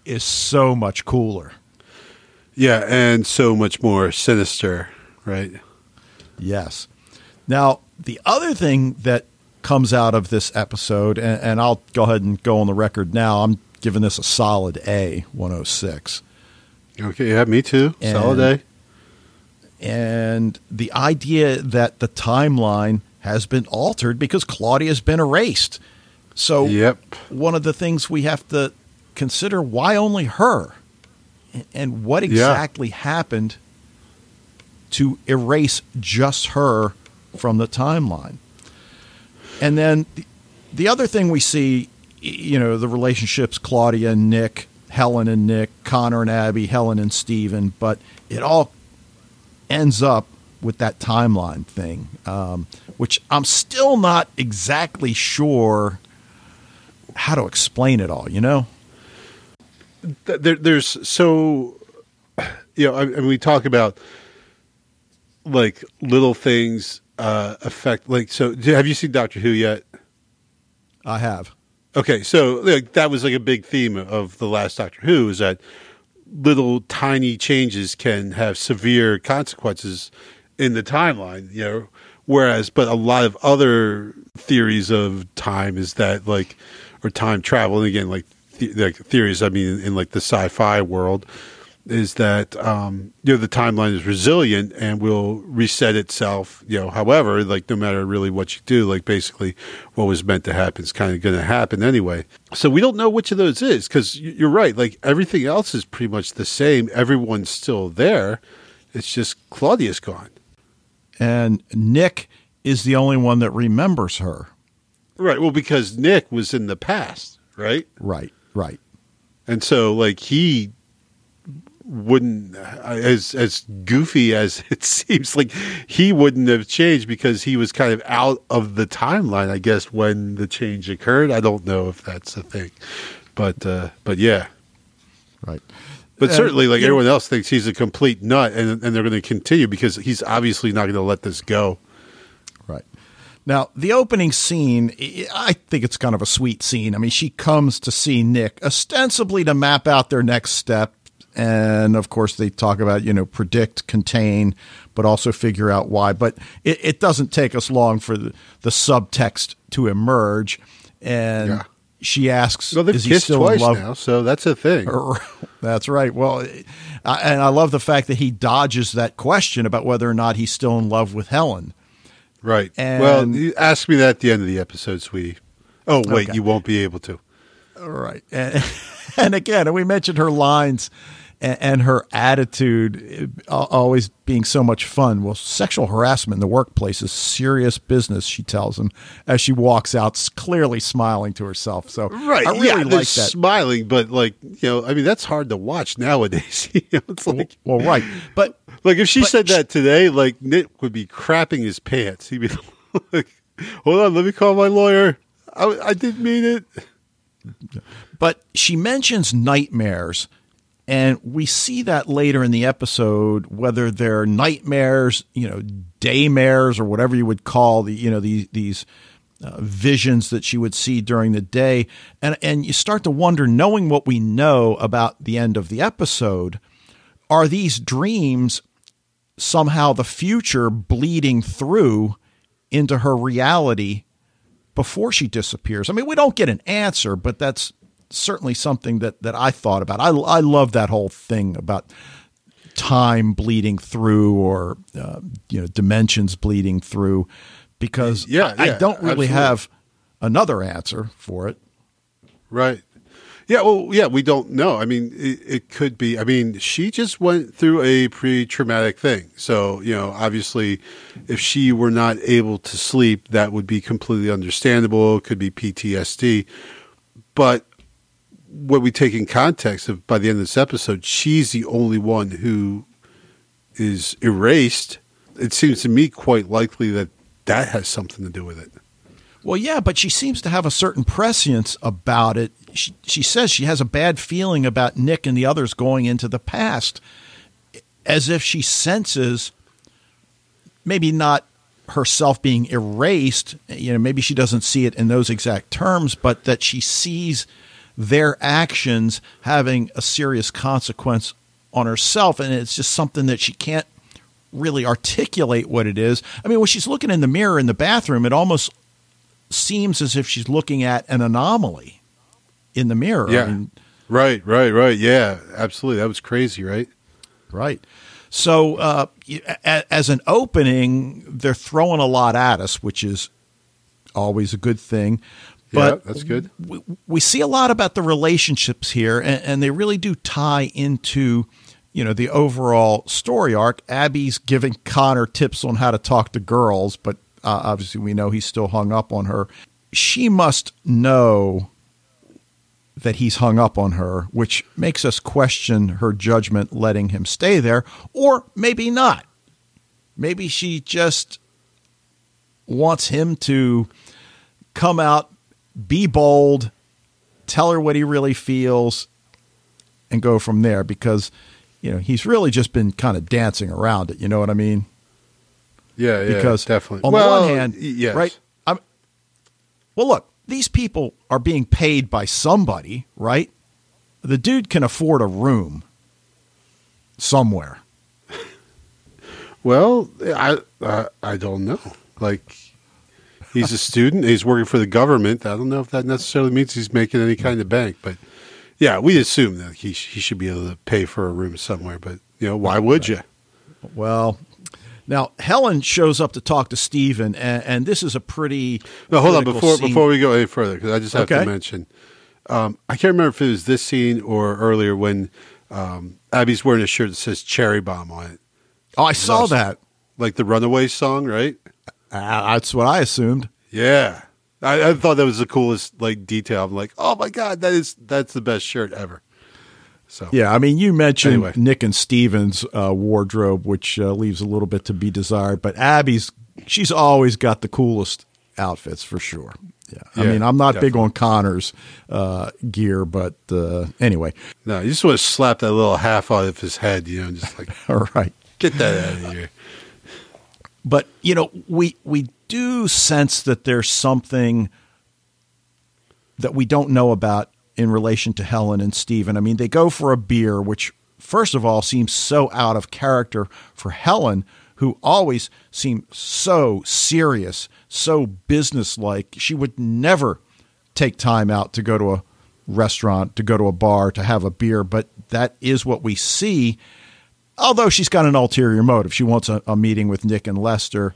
is so much cooler. Yeah, and so much more sinister, right? Yes. Now, the other thing that comes out of this episode, and, and I'll go ahead and go on the record now, I'm giving this a solid A, 106. Okay, yeah, me too. And- Solid A. And the idea that the timeline has been altered because Claudia's been erased. So, Yep. one of the things we have to consider why only her? And what Yeah. exactly happened to erase just her from the timeline? And then the, the other thing we see, you know, the relationships Claudia and Nick, Helen and Nick, Connor and Abby, Helen and Stephen, but it all ends up with that timeline thing, um, which I'm still not exactly sure how to explain it all, you know? There, there's so, you know, I, I mean, we talk about like little things uh, affect. Like, so have you seen Doctor Who yet? I have. Okay, so like that was like a big theme of the last Doctor Who is that little tiny changes can have severe consequences in the timeline, you know. Whereas, but a lot of other theories of time is that like, or time travel, and again, like, the, like theories. I mean, in, in like the sci-fi world, is that um, you know the timeline is resilient and will reset itself. You know, however, like no matter really what you do, like basically what was meant to happen is kind of going to happen anyway. So we don't know which of those is because you're right. Like everything else is pretty much the same. Everyone's still there. It's just Claudia's gone. And Nick is the only one that remembers her. Right. Well, because Nick was in the past, right? Right, right. And so, like, he wouldn't, as as goofy as it seems, like he wouldn't have changed because he was kind of out of the timeline. I guess when the change occurred, I don't know if that's a thing, but uh, but yeah, Right. but Uh, certainly, like know- everyone else thinks he's a complete nut, and and they're going to continue because he's obviously not going to let this go. Right. Now, the opening scene, I think it's kind of a sweet scene. I mean, she comes to see Nick ostensibly to map out their next step. And of course, they talk about, you know, predict, contain, but also figure out why. But it, it doesn't take us long for the, the subtext to emerge. And Yeah. she asks, Well, Is he still twice in love? now, so that's a thing. That's right. Well, I, and I love the fact that he dodges that question about whether or not he's still in love with Helen. Right. And- well, you ask me that at the end of the episode, sweetie. Oh wait, Okay. you won't be able to. all right And, and again, we mentioned her lines and, her attitude uh, always being so much fun. Well, sexual harassment in the workplace is serious business, she tells him as she walks out, clearly smiling to herself. So Right. I really yeah, like that. smiling, but like you know, I mean, that's hard to watch nowadays. you know, it's like, well, right. But like if she said that today, like Nick would be crapping his pants. He'd be like, "Hold on, let me call my lawyer. I, I didn't mean it." But she mentions nightmares, and we see that later in the episode, whether they're nightmares, you know, daymares, or whatever you would call the, you know, these these uh, visions that she would see during the day, and and you start to wonder, knowing what we know about the end of the episode, are these dreams somehow the future bleeding through into her reality before she disappears. I mean, we don't get an answer, but that's certainly something that, that I thought about. I, I love that whole thing about time bleeding through or, uh, you know, dimensions bleeding through because Yeah, I, I don't really absolutely. have another answer for it. Right. Yeah. Well, yeah, we don't know. I mean, it, it could be. I mean, she just went through a pre traumatic thing. So, you know, obviously, if she were not able to sleep, that would be completely understandable. It could be PTSD. But when we take in context of by the end of this episode, she's the only one who is erased, it seems to me quite likely that that has something to do with it. Well, yeah, but she seems to have a certain prescience about it. She, she says she has a bad feeling about Nick and the others going into the past, as if she senses maybe not herself being erased. You know, maybe she doesn't see it in those exact terms, but that she sees their actions having a serious consequence on herself. And it's just something that she can't really articulate what it is. I mean, when she's looking in the mirror in the bathroom, it almost seems as if she's looking at an anomaly in the mirror. Yeah. I mean, Right, right, right. Yeah, absolutely. That was crazy, right? Right. So, uh, as an opening, they're throwing a lot at us, which is always a good thing. But yeah, that's good. we, we see a lot about the relationships here, and, and they really do tie into you know the overall story arc. Abby's giving Connor tips on how to talk to girls, but uh, obviously we know he's still hung up on her. She must know that he's hung up on her, which makes us question her judgment letting him stay there, or maybe not. Maybe she just wants him to come out, be bold, tell her what he really feels, and go from there because, you know, he's really just been kind of dancing around it. You know what I mean? Yeah, yeah, because definitely. on well, the one hand, yes. right? I'm, well, look, these people are being paid by somebody, right? The dude can afford a room somewhere. Well, I uh, I don't know. Like, he's a student. He's working for the government. I don't know if that necessarily means he's making any kind of bank, but yeah, we assume that he he should be able to pay for a room somewhere. But you know, why would you? Well, now Helen shows up to talk to Stephen, and, and this is a pretty. No, hold on before scene. before we go any further because I just have to mention. Um, I can't remember if it was this scene or earlier when um, Abby's wearing a shirt that says "Cherry Bomb" on it, Oh, I saw that. like the Runaway song, right? Uh, that's what I assumed. Yeah, I, I thought that was the coolest like detail. I'm like, oh my god, that is that's the best shirt ever. So Yeah, I mean, you mentioned Anyway. Nick and Stephen's uh, wardrobe, which uh, leaves a little bit to be desired. But Abby's, she's always got the coolest outfits for sure. Yeah, I mean, I'm not big on Connor's uh, gear, but uh, anyway, no, you just want to slap that little half out of his head, you know, just like all right. get that out of here. But you know, we we do sense that there's something that we don't know about in relation to Helen and Stephen. I mean, they go for a beer, which first of all seems so out of character for Helen, who always seemed so serious, so businesslike. She would never take time out to go to a restaurant, to go to a bar, to have a beer, but that is what we see although she's got an ulterior motive. She wants a, a meeting with Nick and Lester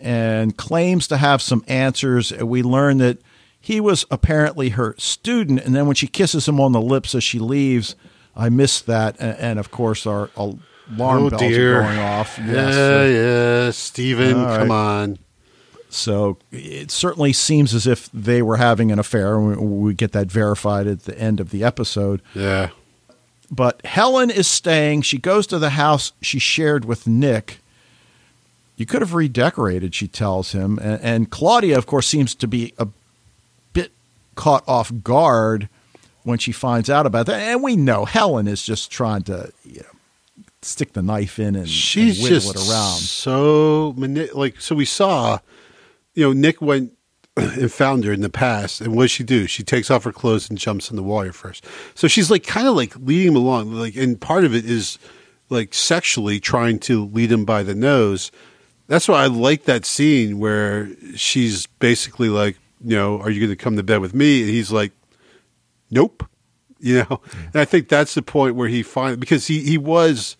and claims to have some answers. We learn that he was apparently her student, and then when she kisses him on the lips as she leaves, I missed that. And, and of course, our alarm Oh, bells dear. are going off. Yeah, Yes. So- yeah, Steven, All come on. So it certainly seems as if they were having an affair. We, we get that verified at the end of the episode. Yeah, But Helen is staying. She goes to the house she shared with Nick. You could have redecorated, she tells him. And, and Claudia, of course, seems to be a bit caught off guard when she finds out about that. And we know Helen is just trying to, you know, stick the knife in and, she's and just it around. so mani- like. So we saw, you know, Nick went and found her in the past, and what does she do? She takes off her clothes and jumps in the water first. So she's like kind of like leading him along, like, and part of it is like sexually trying to lead him by the nose. That's why I like that scene where she's basically like, you know, are you going to come to bed with me? And he's like, nope. You know, and I think that's the point where he finally because he he was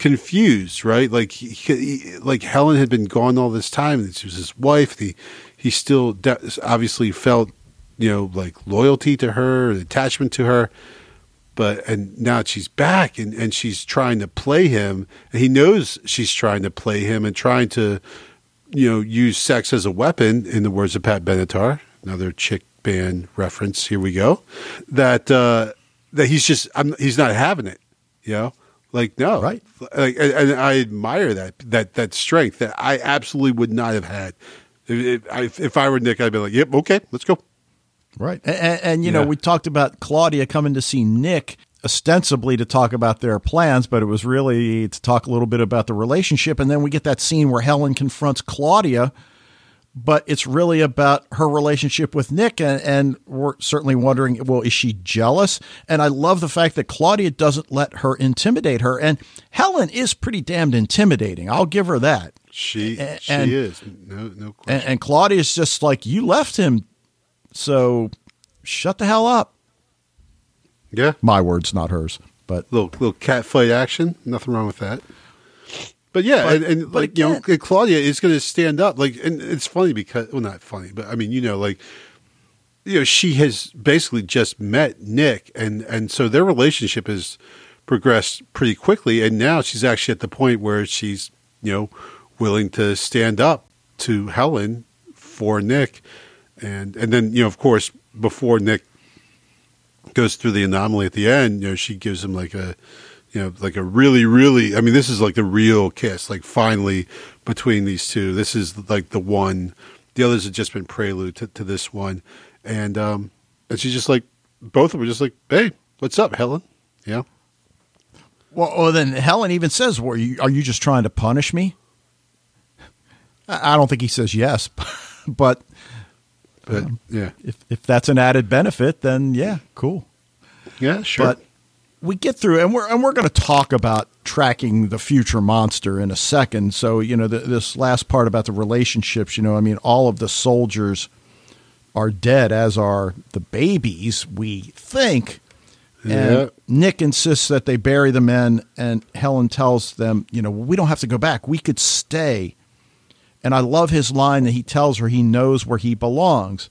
confused, right? Like he, he like Helen had been gone all this time, and she was his wife. He he still de- obviously felt you know like loyalty to her, attachment to her, but and now she's back and and she's trying to play him, and he knows she's trying to play him and trying to you know use sex as a weapon. In the words of Pat Benatar, another chick band reference. Here we go. That uh, that he's just I'm, he's not having it. You know, Like no, Right. Like, and, and I admire that that that strength that I absolutely would not have had. If, if, if I were Nick, I'd be like, "Yep, okay, let's go." Right. And, and, and, you know, we talked about Claudia coming to see Nick ostensibly to talk about their plans, but it was really to talk a little bit about the relationship. And then we get that scene where Helen confronts Claudia, but it's really about her relationship with Nick. And, and we're certainly wondering, well, is she jealous? And I love the fact that Claudia doesn't let her intimidate her. And Helen is pretty damned intimidating. I'll give her that. She A- she and- is no no question. And, and Claudia's just like, you left him. So shut the hell up. yeah, My words, not hers. But little little cat fight action. Nothing wrong with that. But yeah, But- and, and but like you know, Claudia is going to stand up. Like, and it's funny because well, not funny, but I mean, you know, like you know, she has basically just met Nick, and and so their relationship has progressed pretty quickly, and now she's actually at the point where she's you know willing to stand up to Helen for Nick, and and then you know, of course, before Nick goes through the anomaly at the end, you know, she gives him like a, you know, like a really, really. I mean, this is like the real kiss. Like finally, between these two, this is like the one. The others have just been prelude to, to this one, and um, and she's just like, both of them are just like, hey, what's up, Helen? Yeah, well, well then Helen even says, "Were you? Are you just trying to punish me?" I don't think he says yes, but but yeah, if if that's an added benefit, then yeah, cool. yeah, sure. But we get through, and we're and we're going to talk about tracking the future monster in a second. So you know, the, this last part about the relationships. You know, I mean, all of the soldiers are dead, as are the babies. We think. And Yeah. Nick insists that they bury the men, and Helen tells them, you know, we don't have to go back. We could stay. And I love his line that he tells her he knows where he belongs.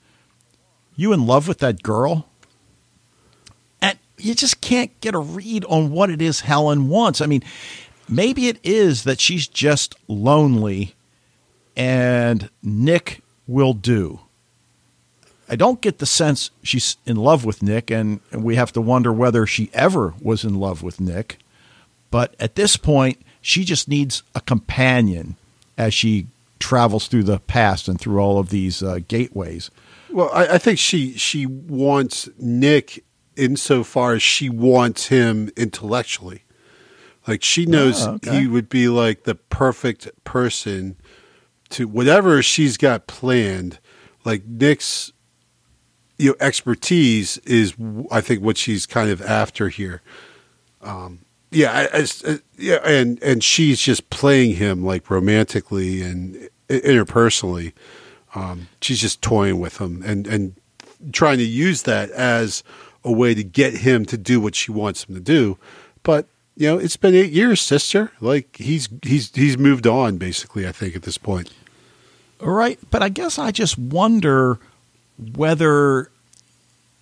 You in love with that girl? And you just can't get a read on what it is Helen wants. I mean, maybe it is that she's just lonely and Nick will do. I don't get the sense she's in love with Nick, and, we have to wonder whether she ever was in love with Nick. But at this point, she just needs a companion as she travels through the past and through all of these uh, gateways. Well, I, I think she she wants Nick insofar as she wants him intellectually. Like she knows Ah, okay. he would be like the perfect person to whatever she's got planned. Like Nick's you know expertise is I think what she's kind of after here. Um, yeah, uh, yeah, and and she's just playing him like romantically and interpersonally. Um, she's just toying with him and and trying to use that as a way to get him to do what she wants him to do. But you know, it's been eight years, sister. Like he's he's he's moved on basically. I think at this point. Right. But I guess I just wonder whether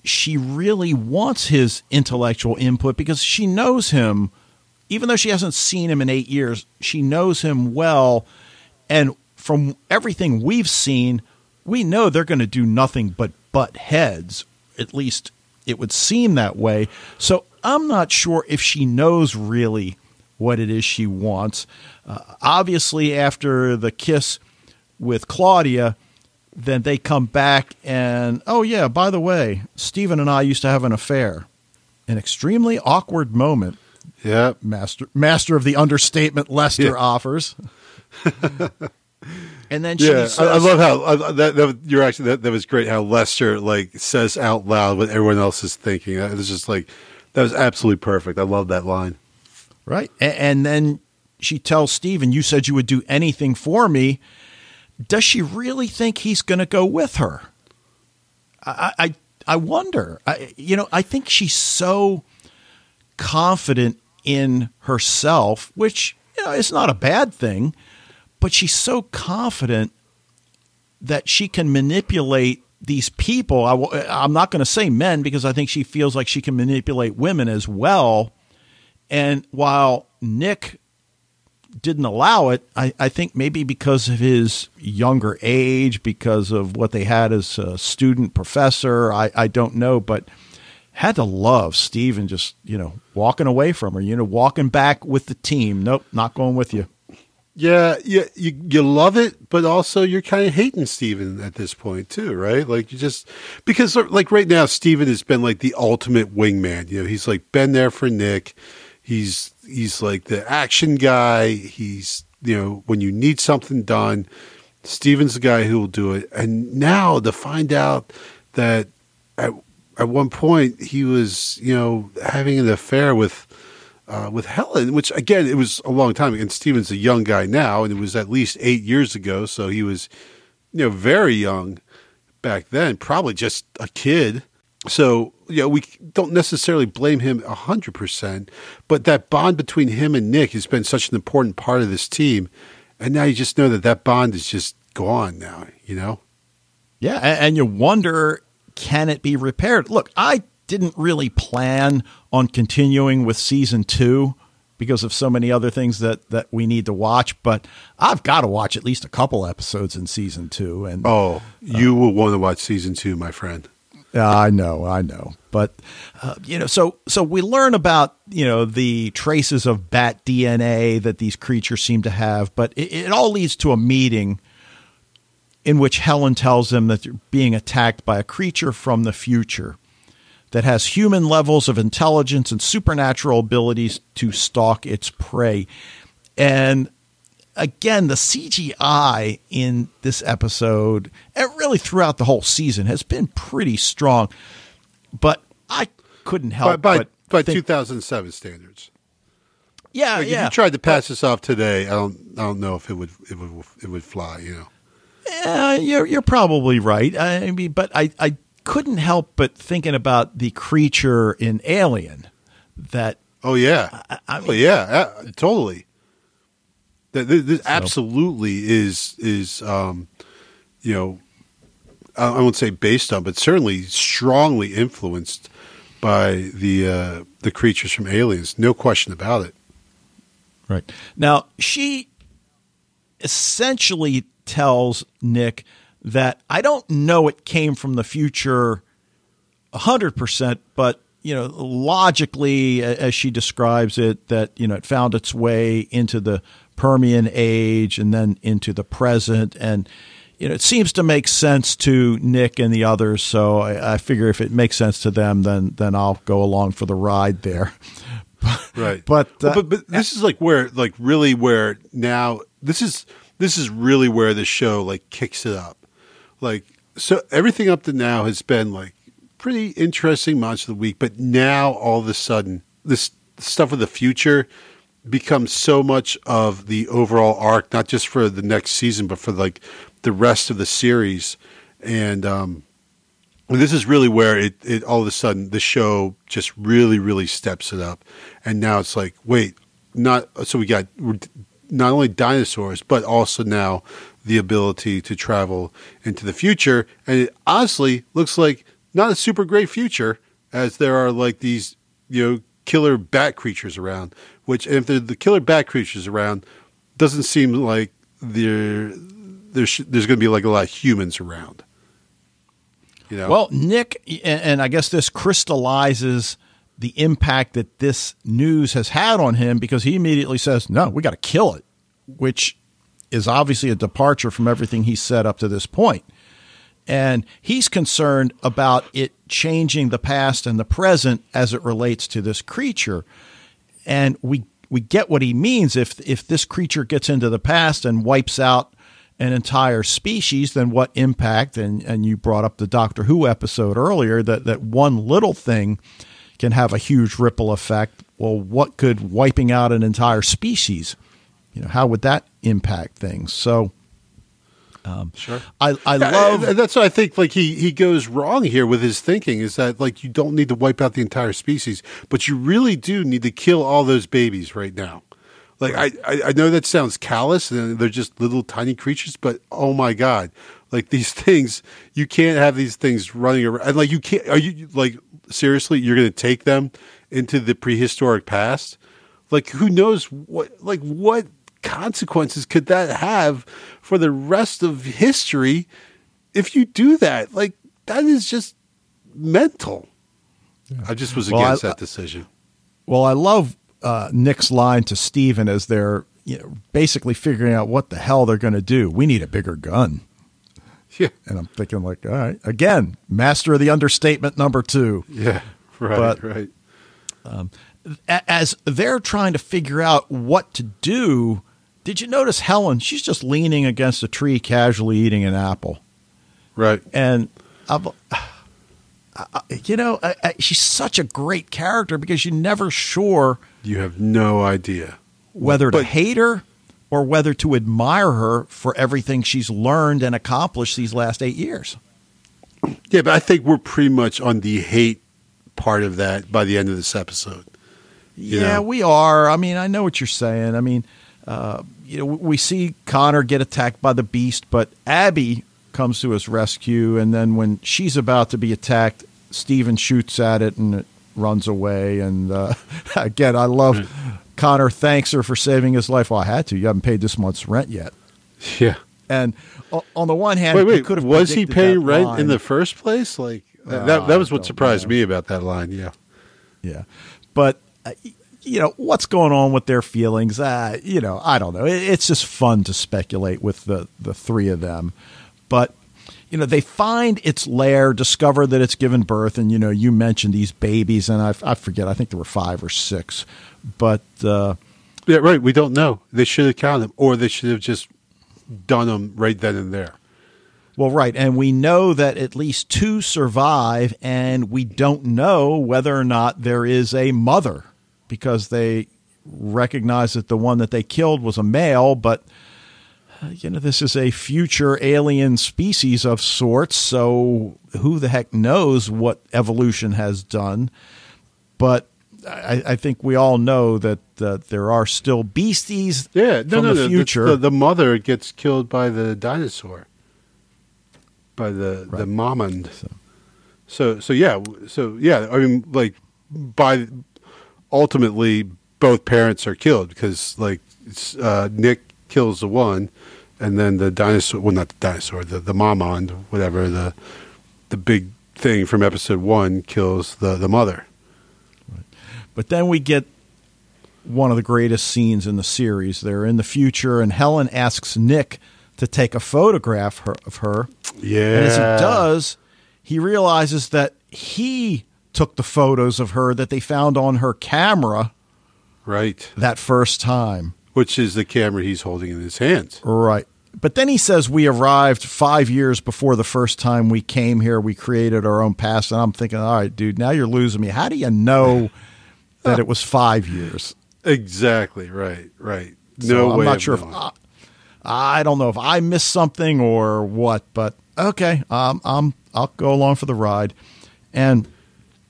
she really wants his intellectual input because she knows him, even though she hasn't seen him in eight years, she knows him well. And from everything we've seen, we know they're going to do nothing but butt heads. At least it would seem that way. So I'm not sure if she knows really what it is she wants. Uh, obviously, after the kiss with Claudia, then they come back and, oh, yeah, by the way, Stephen and I used to have an affair. An extremely awkward moment, Yeah, master, master of the understatement Lester Yeah. offers. and then she yeah. says, I, I love how I, that, that you're actually that, that was great. How Lester like says out loud what everyone else is thinking. It was just like that was absolutely perfect. I love that line. Right. A- And then she tells Stephen, You said you would do anything for me. Does she really think he's going to go with her? I, I, I wonder. I, you know, I think she's so confident in herself, which you know, is not a bad thing, but she's so confident that she can manipulate these people. I'm not going to say men because I think she feels like she can manipulate women as well. And while Nick didn't allow it, I, I think maybe because of his younger age, because of what they had as a student professor, I, I don't know. But had to love Stephen just, you know, walking away from her, you know, walking back with the team. Nope, not going with you. Yeah, you, you you love it, but also you're kind of hating Stephen at this point too, right? Like you just because like right now Stephen has been like the ultimate wingman. You know, he's like been there for Nick. He's he's like the action guy. He's you know when you need something done, Stephen's the guy who will do it. And now to find out that at at one point he was you know having an affair with uh, with Helen, which again, it was a long time. And Stephen's a young guy now, and it was at least eight years ago. So he was, you know, very young back then, probably just a kid. So, you know, we don't necessarily blame him 100%, but that bond between him and Nick has been such an important part of this team. And now you just know that that bond is just gone now, you know? Yeah. And you wonder, can it be repaired? Look, I didn't really plan on continuing with season two because of so many other things that that we need to watch. But I've got to watch at least a couple episodes in season two. And oh, you uh, will want to watch season two, my friend. I know, I know, but uh, you know, so so we learn about you know the traces of bat DNA that these creatures seem to have, but it, it all leads to a meeting in which Helen tells them that they're being attacked by a creature from the future that has human levels of intelligence and supernatural abilities to stalk its prey. And again, the CGI in this episode, and really throughout the whole season, has been pretty strong. But I couldn't help by, by, but by think, 2007 standards. Yeah, like yeah. If you tried to pass but, this off today, I don't, I don't know if it would, it would, it would fly. You know. Yeah, you're, you're probably right. I mean, but I, I couldn't help but thinking about the creature in Alien. That oh yeah, I, I oh, mean, oh yeah, uh, totally. That this, so. absolutely is is um, you know I, won't say based on, but certainly strongly influenced by the uh, the creatures from Aliens. No question about it. Right now, she essentially tells Nick that I don't know it came from the future 100%, but you know, logically, as she describes it, that you know it found its way into the Permian age and then into the present, and you know it seems to make sense to Nick and the others. So I, I figure if it makes sense to them, then then I'll go along for the ride there. right, but, uh, but but this is like where like really where now this is this is really where the show like kicks it up like so everything up to now has been like pretty interesting months of the week, but now all of a sudden this stuff of the future becomes so much of the overall arc, not just for the next season, but for like the rest of the series. And um, this is really where it, it all of a sudden the show just really, really steps it up. And now it's like, wait, not so we got not only dinosaurs, but also now the ability to travel into the future. And it honestly looks like not a super great future, as there are like these, you know, killer bat creatures around. Which, if the killer bat creatures around, doesn't seem like there there's there's going to be like a lot of humans around. You know? Well, Nick, and I guess this crystallizes the impact that this news has had on him because he immediately says, "No, we got to kill it," which is obviously a departure from everything he said up to this point. And he's concerned about it changing the past and the present as it relates to this creature. And we we get what he means if if this creature gets into the past and wipes out an entire species, then what impact? And and you brought up the Doctor Who episode earlier that that one little thing can have a huge ripple effect. Well, what could wiping out an entire species you know, how would that impact things? So, um, sure. I, I love. that's what I think. Like he he goes wrong here with his thinking is that like you don't need to wipe out the entire species, but you really do need to kill all those babies right now. Like. I, I know that sounds callous and they're just little tiny creatures, but oh my god, like these things, you can't have these things running around. And like you can't. Are you like seriously? You're going to take them into the prehistoric past? Like who knows what? Like what consequences could that have for the rest of history if you do that? Like, that is just mental. I just was Well, against I- that decision. Well, I love uh, Nick's line to Stephen as they're you know, basically figuring out what the hell they're going to do. We need a bigger gun. Yeah, And I'm thinking, like, all right, again, master of the understatement number two. yeah, right, But- right. A- As they're trying to figure out what to do, did you notice Helen? She's just leaning against a tree, casually eating an apple. Right. and I've, I- you know, I, I, she's such a great character because you're never sure You have no idea. whether to hate her or whether to admire her for everything she's learned and accomplished these last eight years. Yeah, but I think we're pretty much on the hate part of that by the end of this episode. Yeah, know? we are. I mean, I know what you're saying. I mean, uh, you know, we see Connor get attacked by the beast, but Abby comes to his rescue, and then when she's about to be attacked, Stephen shoots at it and it runs away. And uh, again, I love Connor thanks her for saving his life. Well, I had to. You haven't paid this month's rent yet. Yeah. And on the one hand, Wait, wait. could have Was he paying rent line. in the first place? Like that, Uh, that, that was what surprised know. me about that line. Yeah. Yeah, but uh, you know what's going on with their feelings. Uh, you know, I don't know. It, it's just fun to speculate with the the three of them. But you know, they find its lair, discover that it's given birth, and you know, you mentioned these babies, and I, I forget. I think there were five or six, but uh, Yeah, right. We don't know. They should have counted them, or they should have just done them right then and there. well, right, and we know that at least two survive, and we don't know whether or not there is a mother because they recognize that the one that they killed was a male, but uh, you know this is a future alien species of sorts, so who the heck knows what evolution has done? But I, I think we all know that uh, there are still beasties Yeah, no, from no, the no, future. The, the mother gets killed by the dinosaur, by the the Right. mamand. So- So, so yeah, so yeah. I mean, like, by ultimately, both parents are killed because, like, it's, uh, Nick kills the one, and then the dinosaur. Well, not the dinosaur. The the mamand, whatever the the big thing from episode one kills the the mother. But then we get one of the greatest scenes in the series. They're in the future, and Helen asks Nick to take a photograph her, of her. Yeah, And as he does, he realizes that he took the photos of her that they found on her camera right, that first time. which is the camera he's holding in his hands. Right. But then he says we arrived five years before the first time we came here. We created our own past. And I'm thinking, all right, dude, now you're losing me. How do you know that it was five years? Exactly. Right. Right. No So I'm way. not of sure if. I, I don't know if I missed something or what, but okay, um, I'm I'll go along for the ride. And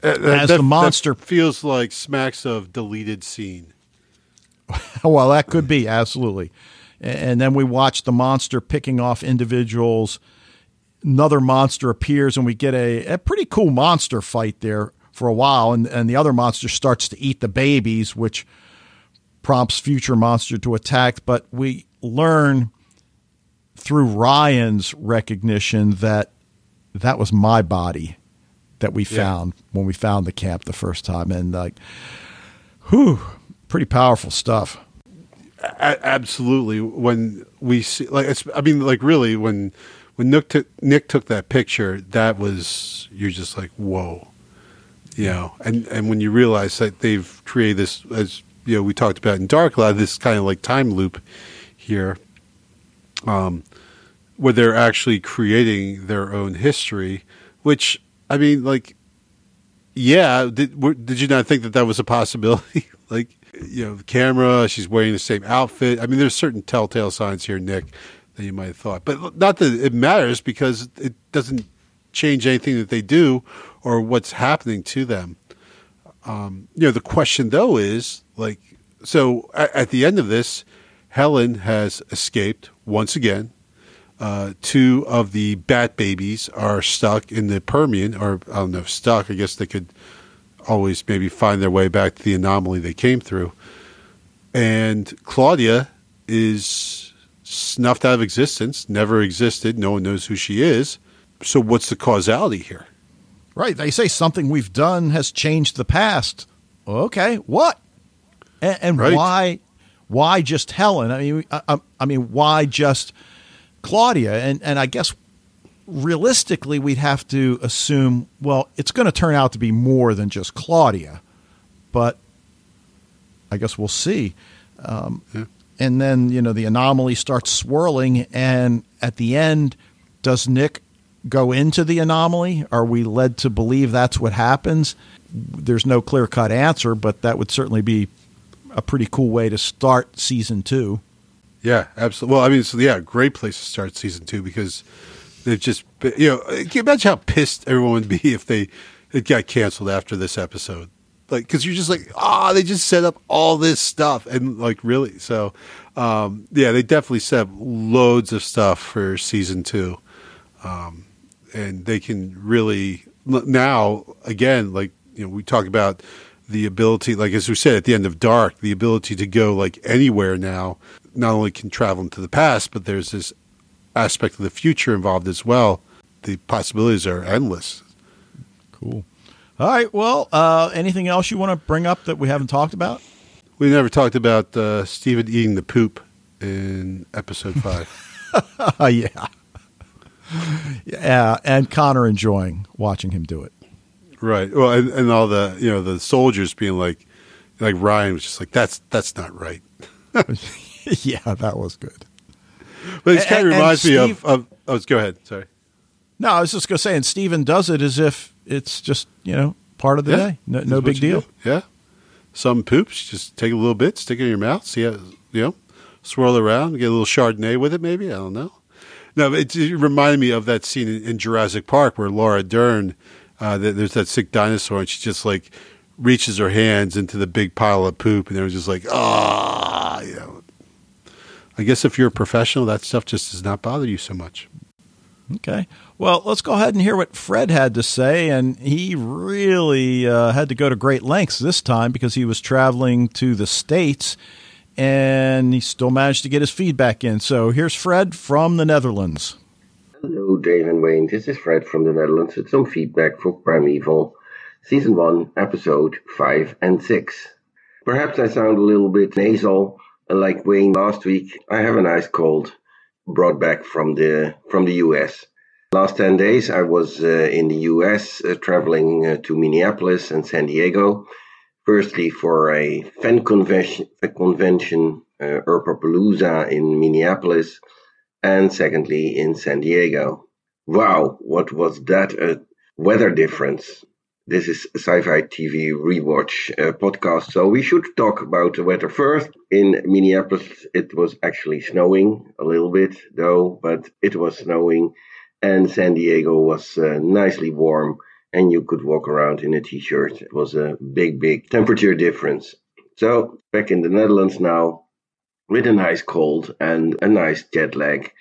Uh, as that- the monster- feels like smacks of deleted scene. well, that could be absolutely. And then we watch the monster picking off individuals. Another monster appears, and we get a, a pretty cool monster fight there for a while. And, and the other monster starts to eat the babies, which prompts future monster to attack. But we learn through Ryan's recognition that that was my body that we Yeah. found when we found the camp the first time. And like, whew, pretty powerful stuff. A- absolutely. When we see, like, it's, I mean, like, really, when when Nick took Nick took that picture, that was you're just like, whoa, you know. And and when you realize that they've created this, as you know, we talked about in Dark Cloud, this kind of like time loop here, um, where they're actually creating their own history. Which I mean, like, yeah, did were- did you not think that that was a possibility? like, you know, the camera, she's wearing the same outfit. I mean, there's certain telltale signs here, Nick, that you might have thought, but not that it matters because it doesn't change anything that they do or what's happening to them. Um, you know, the question though is like, so at, at the end of this, Helen has escaped once again. Uh, two of the bat babies are stuck in the Permian, or I don't know, stuck. I guess they could always maybe find their way back to the anomaly they came through. And Claudia is snuffed out of existence, never existed. No one knows who she is. So, what's the causality here? Right. They say something we've done has changed the past. Okay, what? And, and Right. why? Why just Helen? I mean, I, I- I mean, why just Claudia? And and I guess realistically, we'd have to assume. Well, it's going to turn out to be more than just Claudia, but I guess we'll see. Um, And then you know the anomaly starts swirling, and at the end, does Nick go into the anomaly? Are we led to believe that's what happens? There's no clear cut answer, but that would certainly be a pretty cool way to start season two. Yeah, absolutely. Well, I mean, so yeah, great place to start season two because they've just, been- you know, can you imagine how pissed everyone would be if they it got canceled after this episode? Like, because you're just like, ah, they just set up all this stuff, and like, really, so um, yeah, they definitely set up loads of stuff for season two, um, and they can really now again, like you know, we talk about the ability, like as we said at the end of Dark, the ability to go like anywhere now. Not only can travel into the past, but there's this aspect of the future involved as well. The possibilities are endless. Cool. All right. Well, uh, anything else you want to bring up that we haven't talked about? We never talked about uh, Stephen eating the poop in episode five. Yeah. Yeah, and Connor enjoying watching him do it. Right. Well, and, and all the you know the soldiers being like, like Ryan was just like, that's that's not right. yeah, that was good. But it kind of reminds me Steve- of, of. Oh, go ahead. Sorry. No, I was just going to say, and Stephen does it as if it's just, you know, part of the day. No, no big deal. do. Yeah. Some poops, just take a little bit, stick it in your mouth, see how, you know, swirl around, get a little Chardonnay with it, maybe. I don't know. No, it, it reminded me of that scene in, in Jurassic Park where Laura Dern, uh, there's that sick dinosaur, and she just like reaches her hands into the big pile of poop, and they're just like, ah, you know. I guess if you're a professional, that stuff just does not bother you so much. Okay. Well, let's go ahead and hear what Fred had to say. And he really uh, had to go to great lengths this time because he was traveling to the States and he still managed to get his feedback in. So here's Fred from the Netherlands. Hello, Dave and Wayne. This is Fred from the Netherlands with some feedback for Primeval, Season 1, Episode 5 and 6. Perhaps I sound a little bit nasal, like Wayne last week. I have a nice cold brought back from the from the US. Last 10 days I was uh, in the US uh, traveling uh, to Minneapolis and San Diego. Firstly, for a fan convention, a convention uh, Earpapalooza in Minneapolis and secondly in San Diego. Wow, what was that a weather difference? This is Sci-Fi TV Rewatch uh, podcast, so we should talk about the weather first. In Minneapolis, it was actually snowing a little bit, though, but it was snowing, and San Diego was uh, nicely warm, and you could walk around in a t-shirt. It was a big, big temperature difference. So back in the Netherlands now, with a nice cold and a nice jet lag.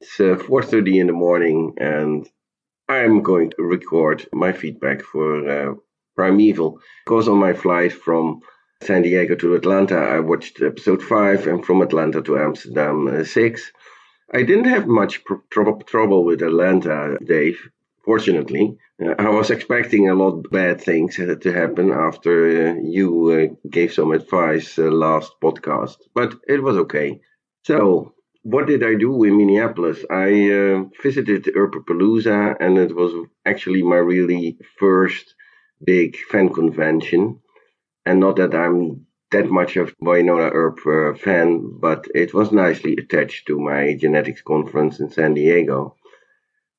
It's uh, 4:30 in the morning, and I'm going to record my feedback for uh, Primeval. Because on my flight from San Diego to Atlanta, I watched episode five, and from Atlanta to Amsterdam uh, six. I didn't have much pr- trouble with Atlanta, Dave. Fortunately, uh, I was expecting a lot of bad things to happen after uh, you uh, gave some advice uh, last podcast, but it was okay. So, what did I do in Minneapolis? I uh, visited Earpapalooza, and it was actually my really first big fan convention. And not that I'm that much of Wynonna Earp fan, but it was nicely attached to my genetics conference in San Diego.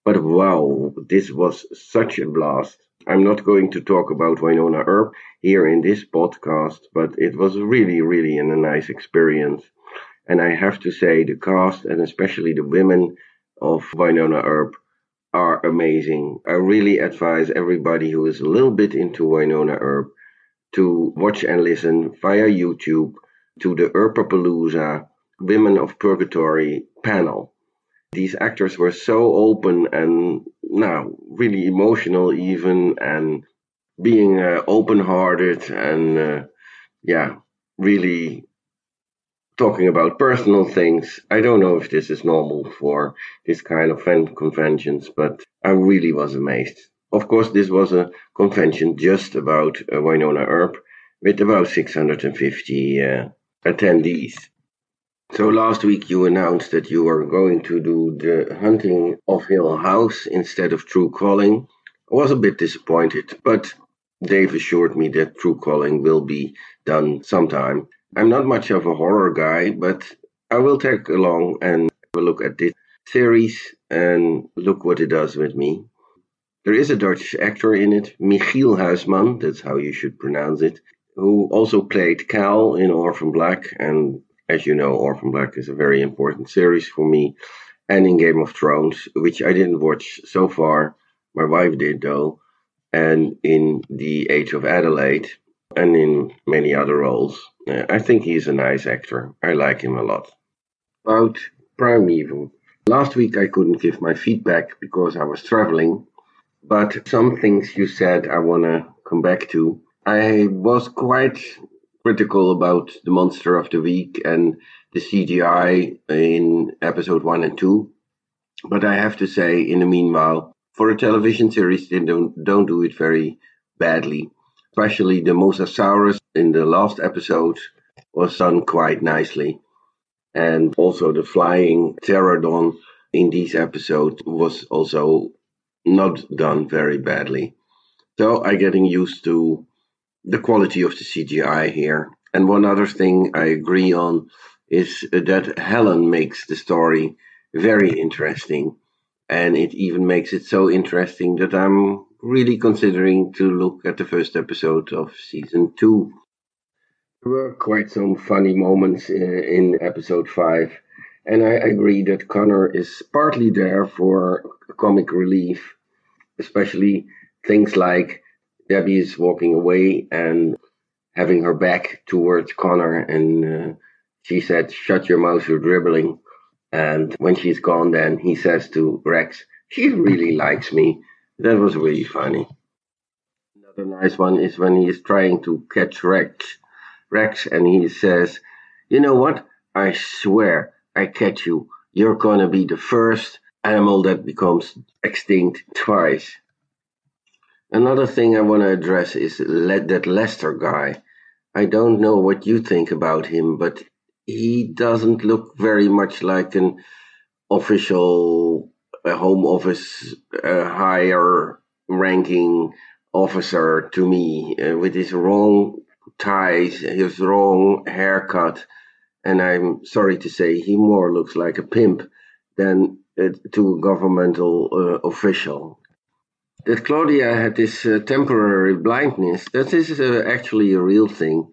But wow, this was such a blast. I'm not going to talk about Wynonna Earp here in this podcast, but it was really, really a nice experience. And I have to say, the cast and especially the women of Wynonna Earp are amazing. I really advise everybody who is a little bit into Wynonna Earp to watch and listen via YouTube to the Earpapalooza Women of Purgatory panel. These actors were so open and now really emotional, even and being uh, open-hearted and uh, yeah, really talking about personal things. I don't know if this is normal for this kind of fan conventions, but I really was amazed. Of course, this was a convention just about uh, Wynonna Earp with about 650 uh, attendees. So last week you announced that you were going to do the hunting of Hill House instead of True Calling. I was a bit disappointed, but Dave assured me that True Calling will be done sometime. I'm not much of a horror guy, but I will take along and have a look at this series and look what it does with me. There is a Dutch actor in it, Michiel Huisman, that's how you should pronounce it, who also played Cal in Orphan Black. And as you know, Orphan Black is a very important series for me. And in Game of Thrones, which I didn't watch so far. My wife did, though. And in The Age of Adaline, and in many other roles. Uh, I think he's a nice actor. I like him a lot. About Primeval. Last week I couldn't give my feedback because I was traveling but some things you said I want to come back to. I was quite critical about the monster of the week and the CGI in episode one and two. But I have to say, in the meanwhile, for a television series, they don't don't do it very badly. Especially the Mosasaurus in the last episode was done quite nicely, and also the flying pterodon in these episodes was also not done very badly. So I'm getting used to the quality of the CGI here. And one other thing I agree on is that Helen makes the story very interesting. And it even makes it so interesting that I'm really considering to look at the first episode of season two. There were quite some funny moments uh, in episode five. And I agree that Connor is partly there for comic relief, especially things like Debbie is walking away and having her back towards Connor, and uh, she said, "Shut your mouth, you're dribbling." And when she's gone, then he says to Rex, "She really likes me." That was really funny. Another nice one is when he is trying to catch Rex, Rex, and he says, "You know what? I swear, I catch you. You're gonna be the first animal that becomes extinct twice. Another thing I want to address is that Lester guy. I don't know what you think about him, but he doesn't look very much like an official uh, home office higher ranking officer to me uh, with his wrong ties, his wrong haircut. And I'm sorry to say, he more looks like a pimp than uh, to a governmental uh, official. That Claudia had this uh, temporary blindness, that is actually a real thing.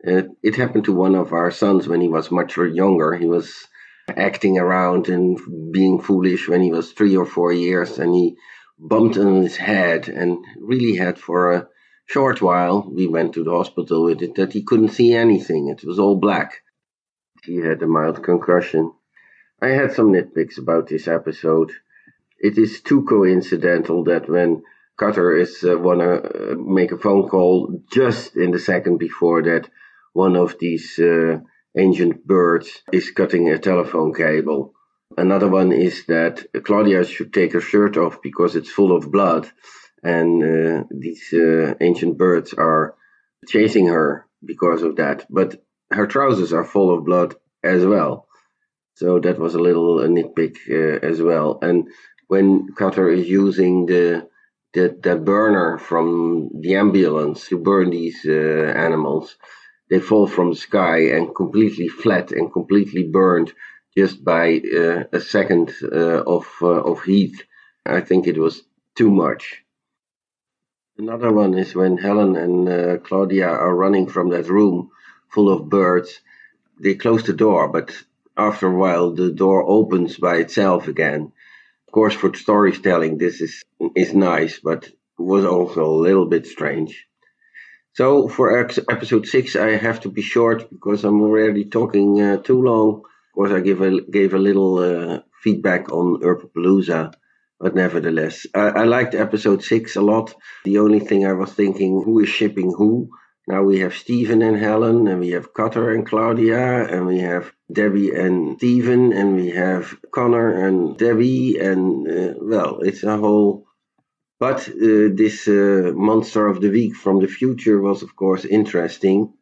it happened to one of our sons when he was much younger. He was acting around and being foolish when he was three or four years, and he bumped on his head and really had for a short while. We went to the hospital with it that he couldn't see anything. It was all black. He had a mild concussion. I had some nitpicks about this episode. It is too coincidental that when Cutter is uh, wanna uh, make a phone call just in the second before that, one of these uh, ancient birds is cutting a telephone cable. Another one is that Claudia should take her shirt off because it's full of blood, and uh, these uh, ancient birds are chasing her because of that. But her trousers are full of blood as well. So that was a little a nitpick uh, as well. And when Cutter is using the the, the burner from the ambulance to burn these uh, animals, they fall from the sky and completely flat and completely burned just by uh, a second uh, of uh, of heat. I think it was too much. Another one is when Helen and uh, Claudia are running from that room full of birds. They close the door, but after a while the door opens by itself again. Course, for storytelling, this is is nice, but was also a little bit strange. So for episode six, I have to be short because I'm already talking uh, too long. Of course, I give a gave a little uh, feedback on Earpapalooza, but nevertheless, I, I liked episode six a lot. The only thing I was thinking, who is shipping who? Now we have Stephen and Helen, and we have Cutter and Claudia, and we have Debbie and Stephen, and we have Connor and Debbie, and uh, well, it's a whole But uh, this uh, monster of the week from the future was, of course, interesting.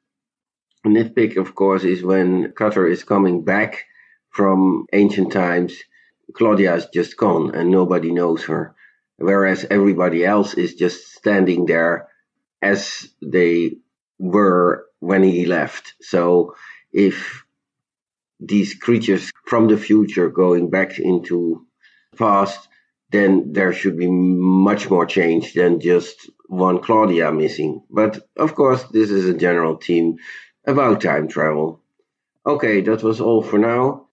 Nitpick, of course, is when Cutter is coming back from ancient times. Claudia is just gone and nobody knows her, whereas everybody else is just standing there as they were when he left. So if these creatures from the future going back into past then there should be much more change than just one Claudia missing. But of course, this is a general theme about time travel. Okay, that was all for now.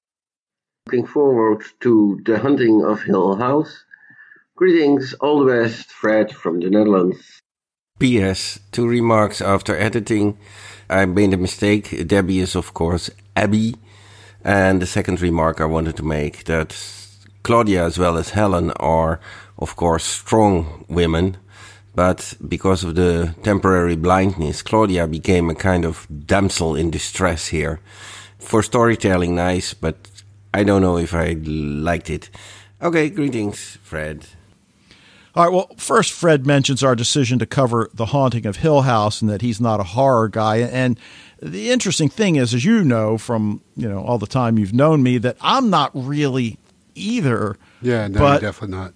Looking forward to the hunting of Hill House. Greetings, all the best, Fred from the Netherlands. P.S. Two remarks after editing. I made a mistake. Debbie is, of course, Abby. And the second remark I wanted to make that Claudia as well as Helen are, of course, strong women. But because of the temporary blindness, Claudia became a kind of damsel in distress here. For storytelling, nice, but I don't know if I liked it. Okay, greetings, Fred. All right. Well, first, Fred mentions our decision to cover The Haunting of Hill House and that he's not a horror guy. And the interesting thing is, as you know from you know all the time you've known me, that I'm not really either. Yeah, no, but, definitely not.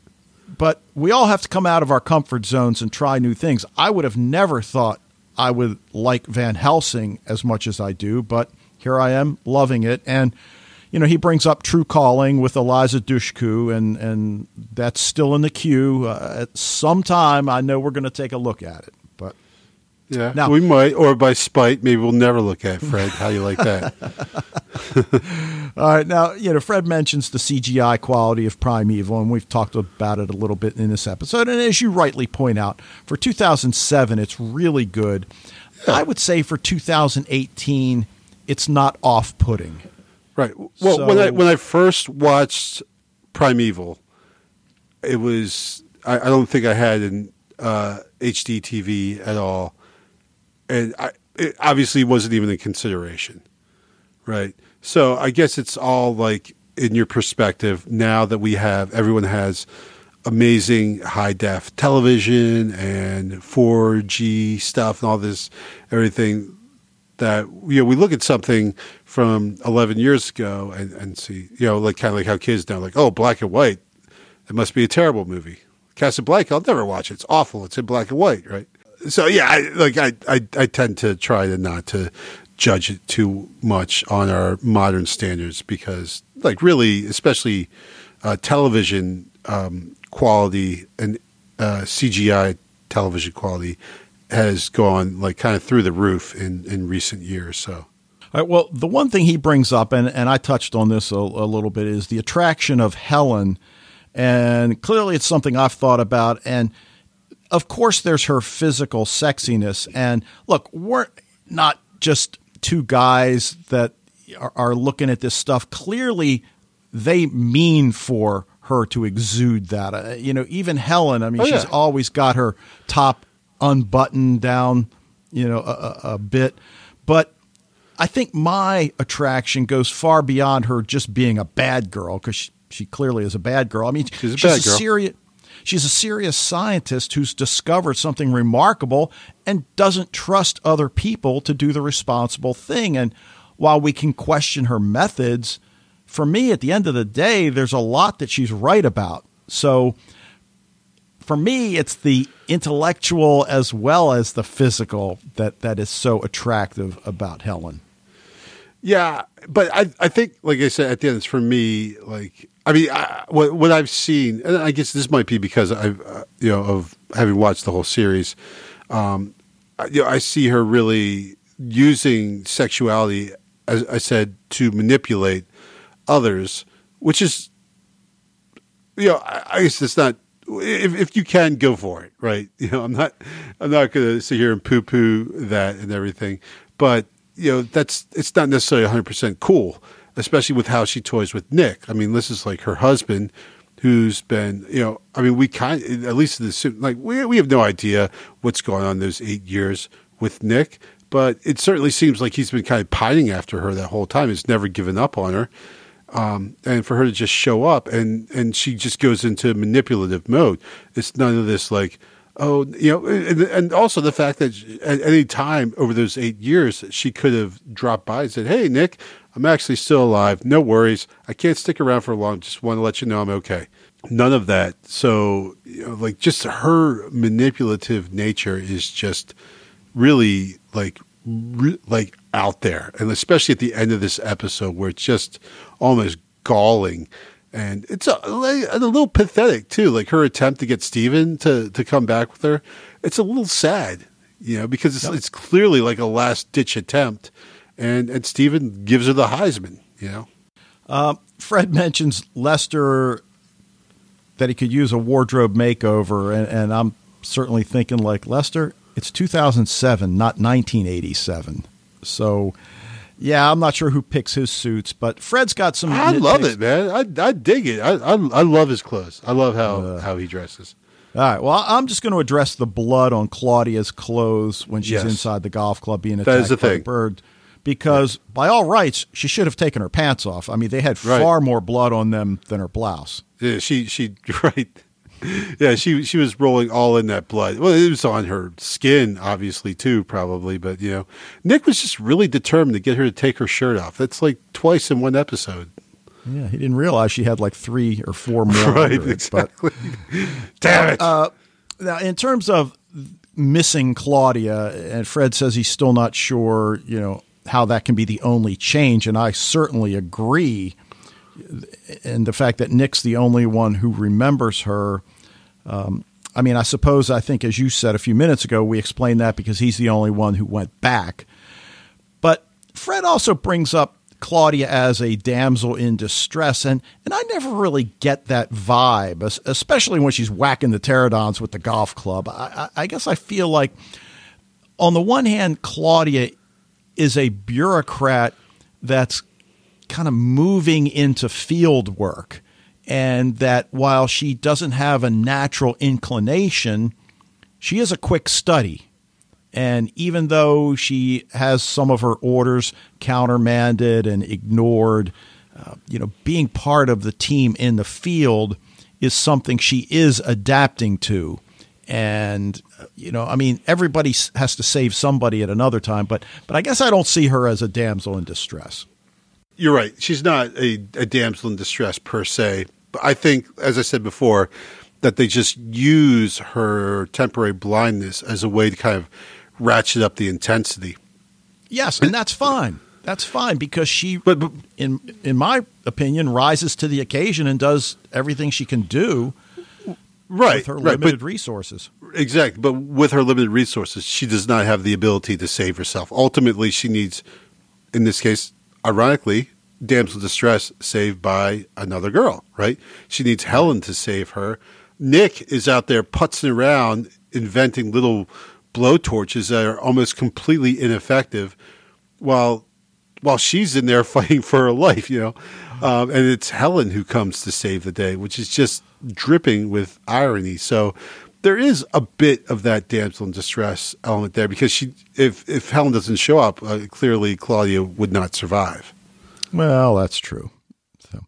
But we all have to come out of our comfort zones and try new things. I would have never thought I would like Van Helsing as much as I do, but here I am loving it. And you know, he brings up True Calling with Eliza Dushku, and and that's still in the queue. Uh, at some time, I know we're going to take a look at it. But yeah, now, we might, or by spite, maybe we'll never look at it, Fred. How you like that? All right, now you know Fred mentions the CGI quality of Primeval, and we've talked about it a little bit in this episode. And as you rightly point out, for 2007, it's really good. Yeah. I would say for 2018, it's not off-putting. Right. Well, so, when I when I first watched Primeval, it was I, I don't think I had an uh, HD TV at all and I, it obviously wasn't even a consideration, right? So I guess it's all like in your perspective now that we have everyone has amazing high def television and 4G stuff and all this everything that you know we look at something from 11 years ago and, and see you know like kind of like how kids now like oh black and white it must be a terrible movie. Casablanca I'll never watch it. It's awful. It's in black and white right? So yeah, I, like I, I, I tend to try to not to judge it too much on our modern standards because, like, really, especially uh, television um, quality and uh, CGI television quality has gone like kind of through the roof in in recent years. So. all right, well, the one thing he brings up, and, and I touched on this a, a little bit, is the attraction of Helen. And clearly, it's something I've thought about. And of course, there's her physical sexiness. And look, we're not just two guys that are, are looking at this stuff. Clearly, they mean for her to exude that. Uh, you know, even Helen, I mean, oh, yeah. she's always got her top unbuttoned down, you know, a, a, bit. But I think my attraction goes far beyond her just being a bad girl because she, she, clearly is a bad girl. I mean, she's a, she's a serious She's a serious scientist who's discovered something remarkable and doesn't trust other people to do the responsible thing. And while we can question her methods, for me, at the end of the day, there's a lot that she's right about. So for me, it's the intellectual as well as the physical that, that is so attractive about Helen. Yeah, but I I think like I said at the end, it's for me like I mean, I, what, what I've seen, and I guess this might be because I've, uh, you know, of having watched the whole series. Um, you know, I see her really using sexuality, as I said, to manipulate others, which is, you know, I, I guess it's not. If, if you can go for it, right? You know, I'm not, I'm not going to sit here and poo poo that and everything, but you know, that's it's not necessarily 100 percent cool especially with how she toys with Nick. I mean, this is like her husband who's been, you know, I mean, we kind at least in the like we we have no idea what's going on those eight years with Nick, but it certainly seems like he's been kind of pining after her that whole time. He's never given up on her, Um, and for her to just show up and, and she just goes into manipulative mode. It's none of this like, oh, you know, and, and also the fact that at any time over those eight years, she could have dropped by and said, Hey, Nick, I'm actually still alive. No worries. I can't stick around for long. Just want to let you know I'm okay. None of that. So, you know, like, just her manipulative nature is just really like, re- like out there. And especially at the end of this episode where it's just almost galling. And it's a, a little pathetic too. Like her attempt to get Stephen to, to come back with her. It's a little sad, you know, because it's, it's clearly like a last ditch attempt and and Stephen gives her the Heisman. You know, uh, Fred mentions Lester that he could use a wardrobe makeover, and, and I'm certainly thinking like Lester. It's 2007, not 1987. So, yeah, I'm not sure who picks his suits, but Fred's got some. I love it, man. I, I dig it. I, I, I love his clothes. I love how uh, how he dresses. All right. Well, I'm just going to address the blood on Claudia's clothes when she's yes. inside the golf club being attacked that is the by thing. a bird because right. by all rights she should have taken her pants off. I mean, they had right. far more blood on them than her blouse. Yeah, she she right. Yeah, she she was rolling all in that blood. Well, it was on her skin, obviously too, probably. But you know, Nick was just really determined to get her to take her shirt off. That's like twice in one episode. Yeah, he didn't realize she had like three or four more. right, it, exactly. But, Damn it. Uh, now, in terms of missing Claudia, and Fred says he's still not sure. You know, how that can be the only change. And I certainly agree. And the fact that Nick's the only one who remembers her. Um, I mean, I suppose, I think, as you said a few minutes ago, we explained that because he's the only one who went back. But Fred also brings up Claudia as a damsel in distress, and, and I never really get that vibe, especially when she's whacking the pterodons with the golf club. I, I guess I feel like, on the one hand, Claudia is a bureaucrat that's kind of moving into field work. And that while she doesn't have a natural inclination, she is a quick study. And even though she has some of her orders countermanded and ignored, uh, you know, being part of the team in the field is something she is adapting to and you know, I mean, everybody has to save somebody at another time, but but I guess I don't see her as a damsel in distress. You're right; she's not a, a damsel in distress per se. But I think, as I said before, that they just use her temporary blindness as a way to kind of ratchet up the intensity. Yes, and that's fine. That's fine because she, but, but, in in my opinion, rises to the occasion and does everything she can do right, with her right, limited resources. Exactly, but with her limited resources, she does not have the ability to save herself. Ultimately, she needs, in this case, ironically, damsel distress saved by another girl. Right? She needs Helen to save her. Nick is out there putzing around, inventing little blowtorches that are almost completely ineffective, while while she's in there fighting for her life. You know, um, and it's Helen who comes to save the day, which is just dripping with irony. So there is a bit of that damsel in distress element there because she, if if Helen doesn't show up, uh, clearly Claudia would not survive. Well, that's true. So,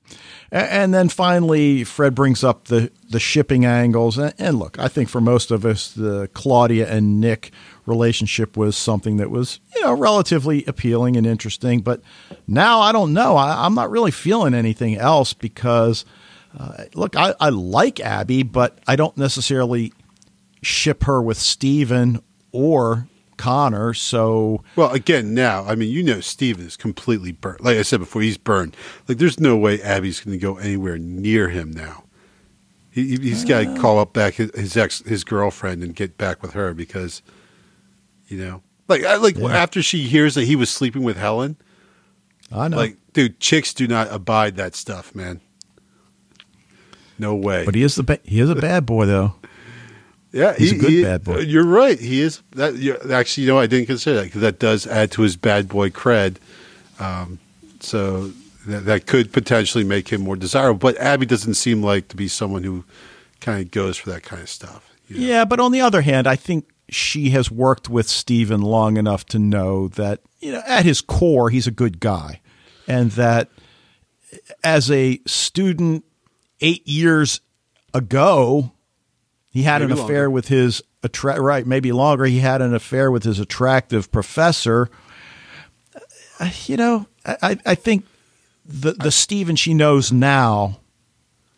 and then finally, Fred brings up the the shipping angles, and look, I think for most of us, the Claudia and Nick relationship was something that was you know relatively appealing and interesting. But now I don't know. I, am not really feeling anything else because uh, look, I, I like Abby, but I don't necessarily ship her with Stephen or Connor. So, well, again, now, I mean, you know, Stephen is completely burnt. Like I said before, he's burned. Like, there's no way Abby's going to go anywhere near him now. He, has got to call up back his, his, ex, his girlfriend, and get back with her because, you know, like, like yeah. after she hears that he was sleeping with Helen. I know, like, dude, chicks do not abide that stuff, man. No way. But he is the ba- he is a bad boy though. Yeah, he's he, a good he, bad boy. You're right. He is that. Actually, you know, I didn't consider that because that does add to his bad boy cred. Um, so that, that could potentially make him more desirable. But Abby doesn't seem like to be someone who kind of goes for that kind of stuff. You know? Yeah, but on the other hand, I think she has worked with Stephen long enough to know that you know at his core he's a good guy, and that as a student eight years ago, he had Maybe an affair longer. with his attra- right, maybe longer. He had an affair with his attractive professor. Uh, You know, I, I- think the the Stephen she knows now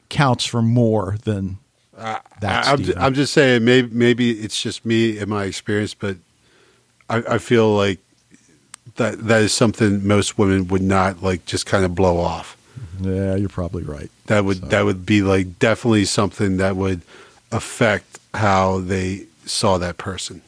counts for more than that. I, am. I'm just saying, maybe maybe it's just me and my experience, but I, I feel like that that is something most women would not like just kind of blow off. yeah, you're probably right. That would So- that would be like definitely something that would affect how they saw that person.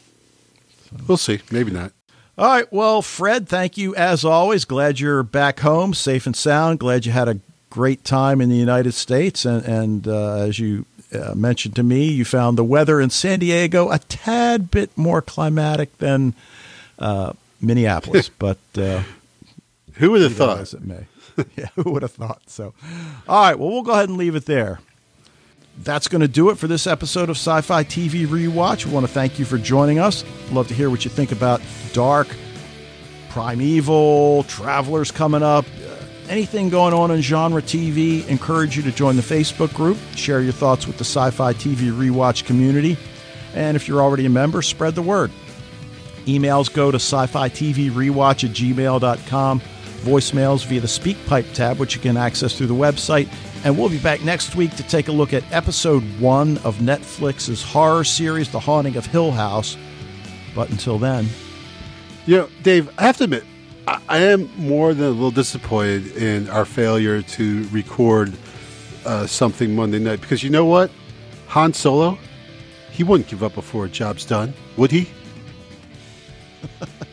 We'll see. Maybe not. All right. Well, Fred, thank you as always. Glad you're back home, safe and sound. Glad you had a great time in the United States. And, and uh, as you uh, mentioned to me, you found the weather in San Diego a tad bit more climatic than uh, Minneapolis. but uh, Who would have thought? as it may. yeah, who would have thought? So, all right. Well, we'll go ahead and leave it there. That's going to do it for this episode of Sci Fi TV Rewatch. We want to thank you for joining us. Love to hear what you think about Dark, Primeval, Travelers coming up, uh, anything going on in genre TV. Encourage you to join the Facebook group, share your thoughts with the Sci Fi TV Rewatch community. And if you're already a member, spread the word. Emails go to sci fi TV rewatch at gmail.com. Voicemails via the SpeakPipe tab, which you can access through the website. And we'll be back next week to take a look at episode one of Netflix's horror series, The Haunting of Hill House. But until then, You know, Dave, I have to admit, I, am more than a little disappointed in our failure to record uh, something Monday night because you know what? Han Solo, he wouldn't give up before a job's done, would he?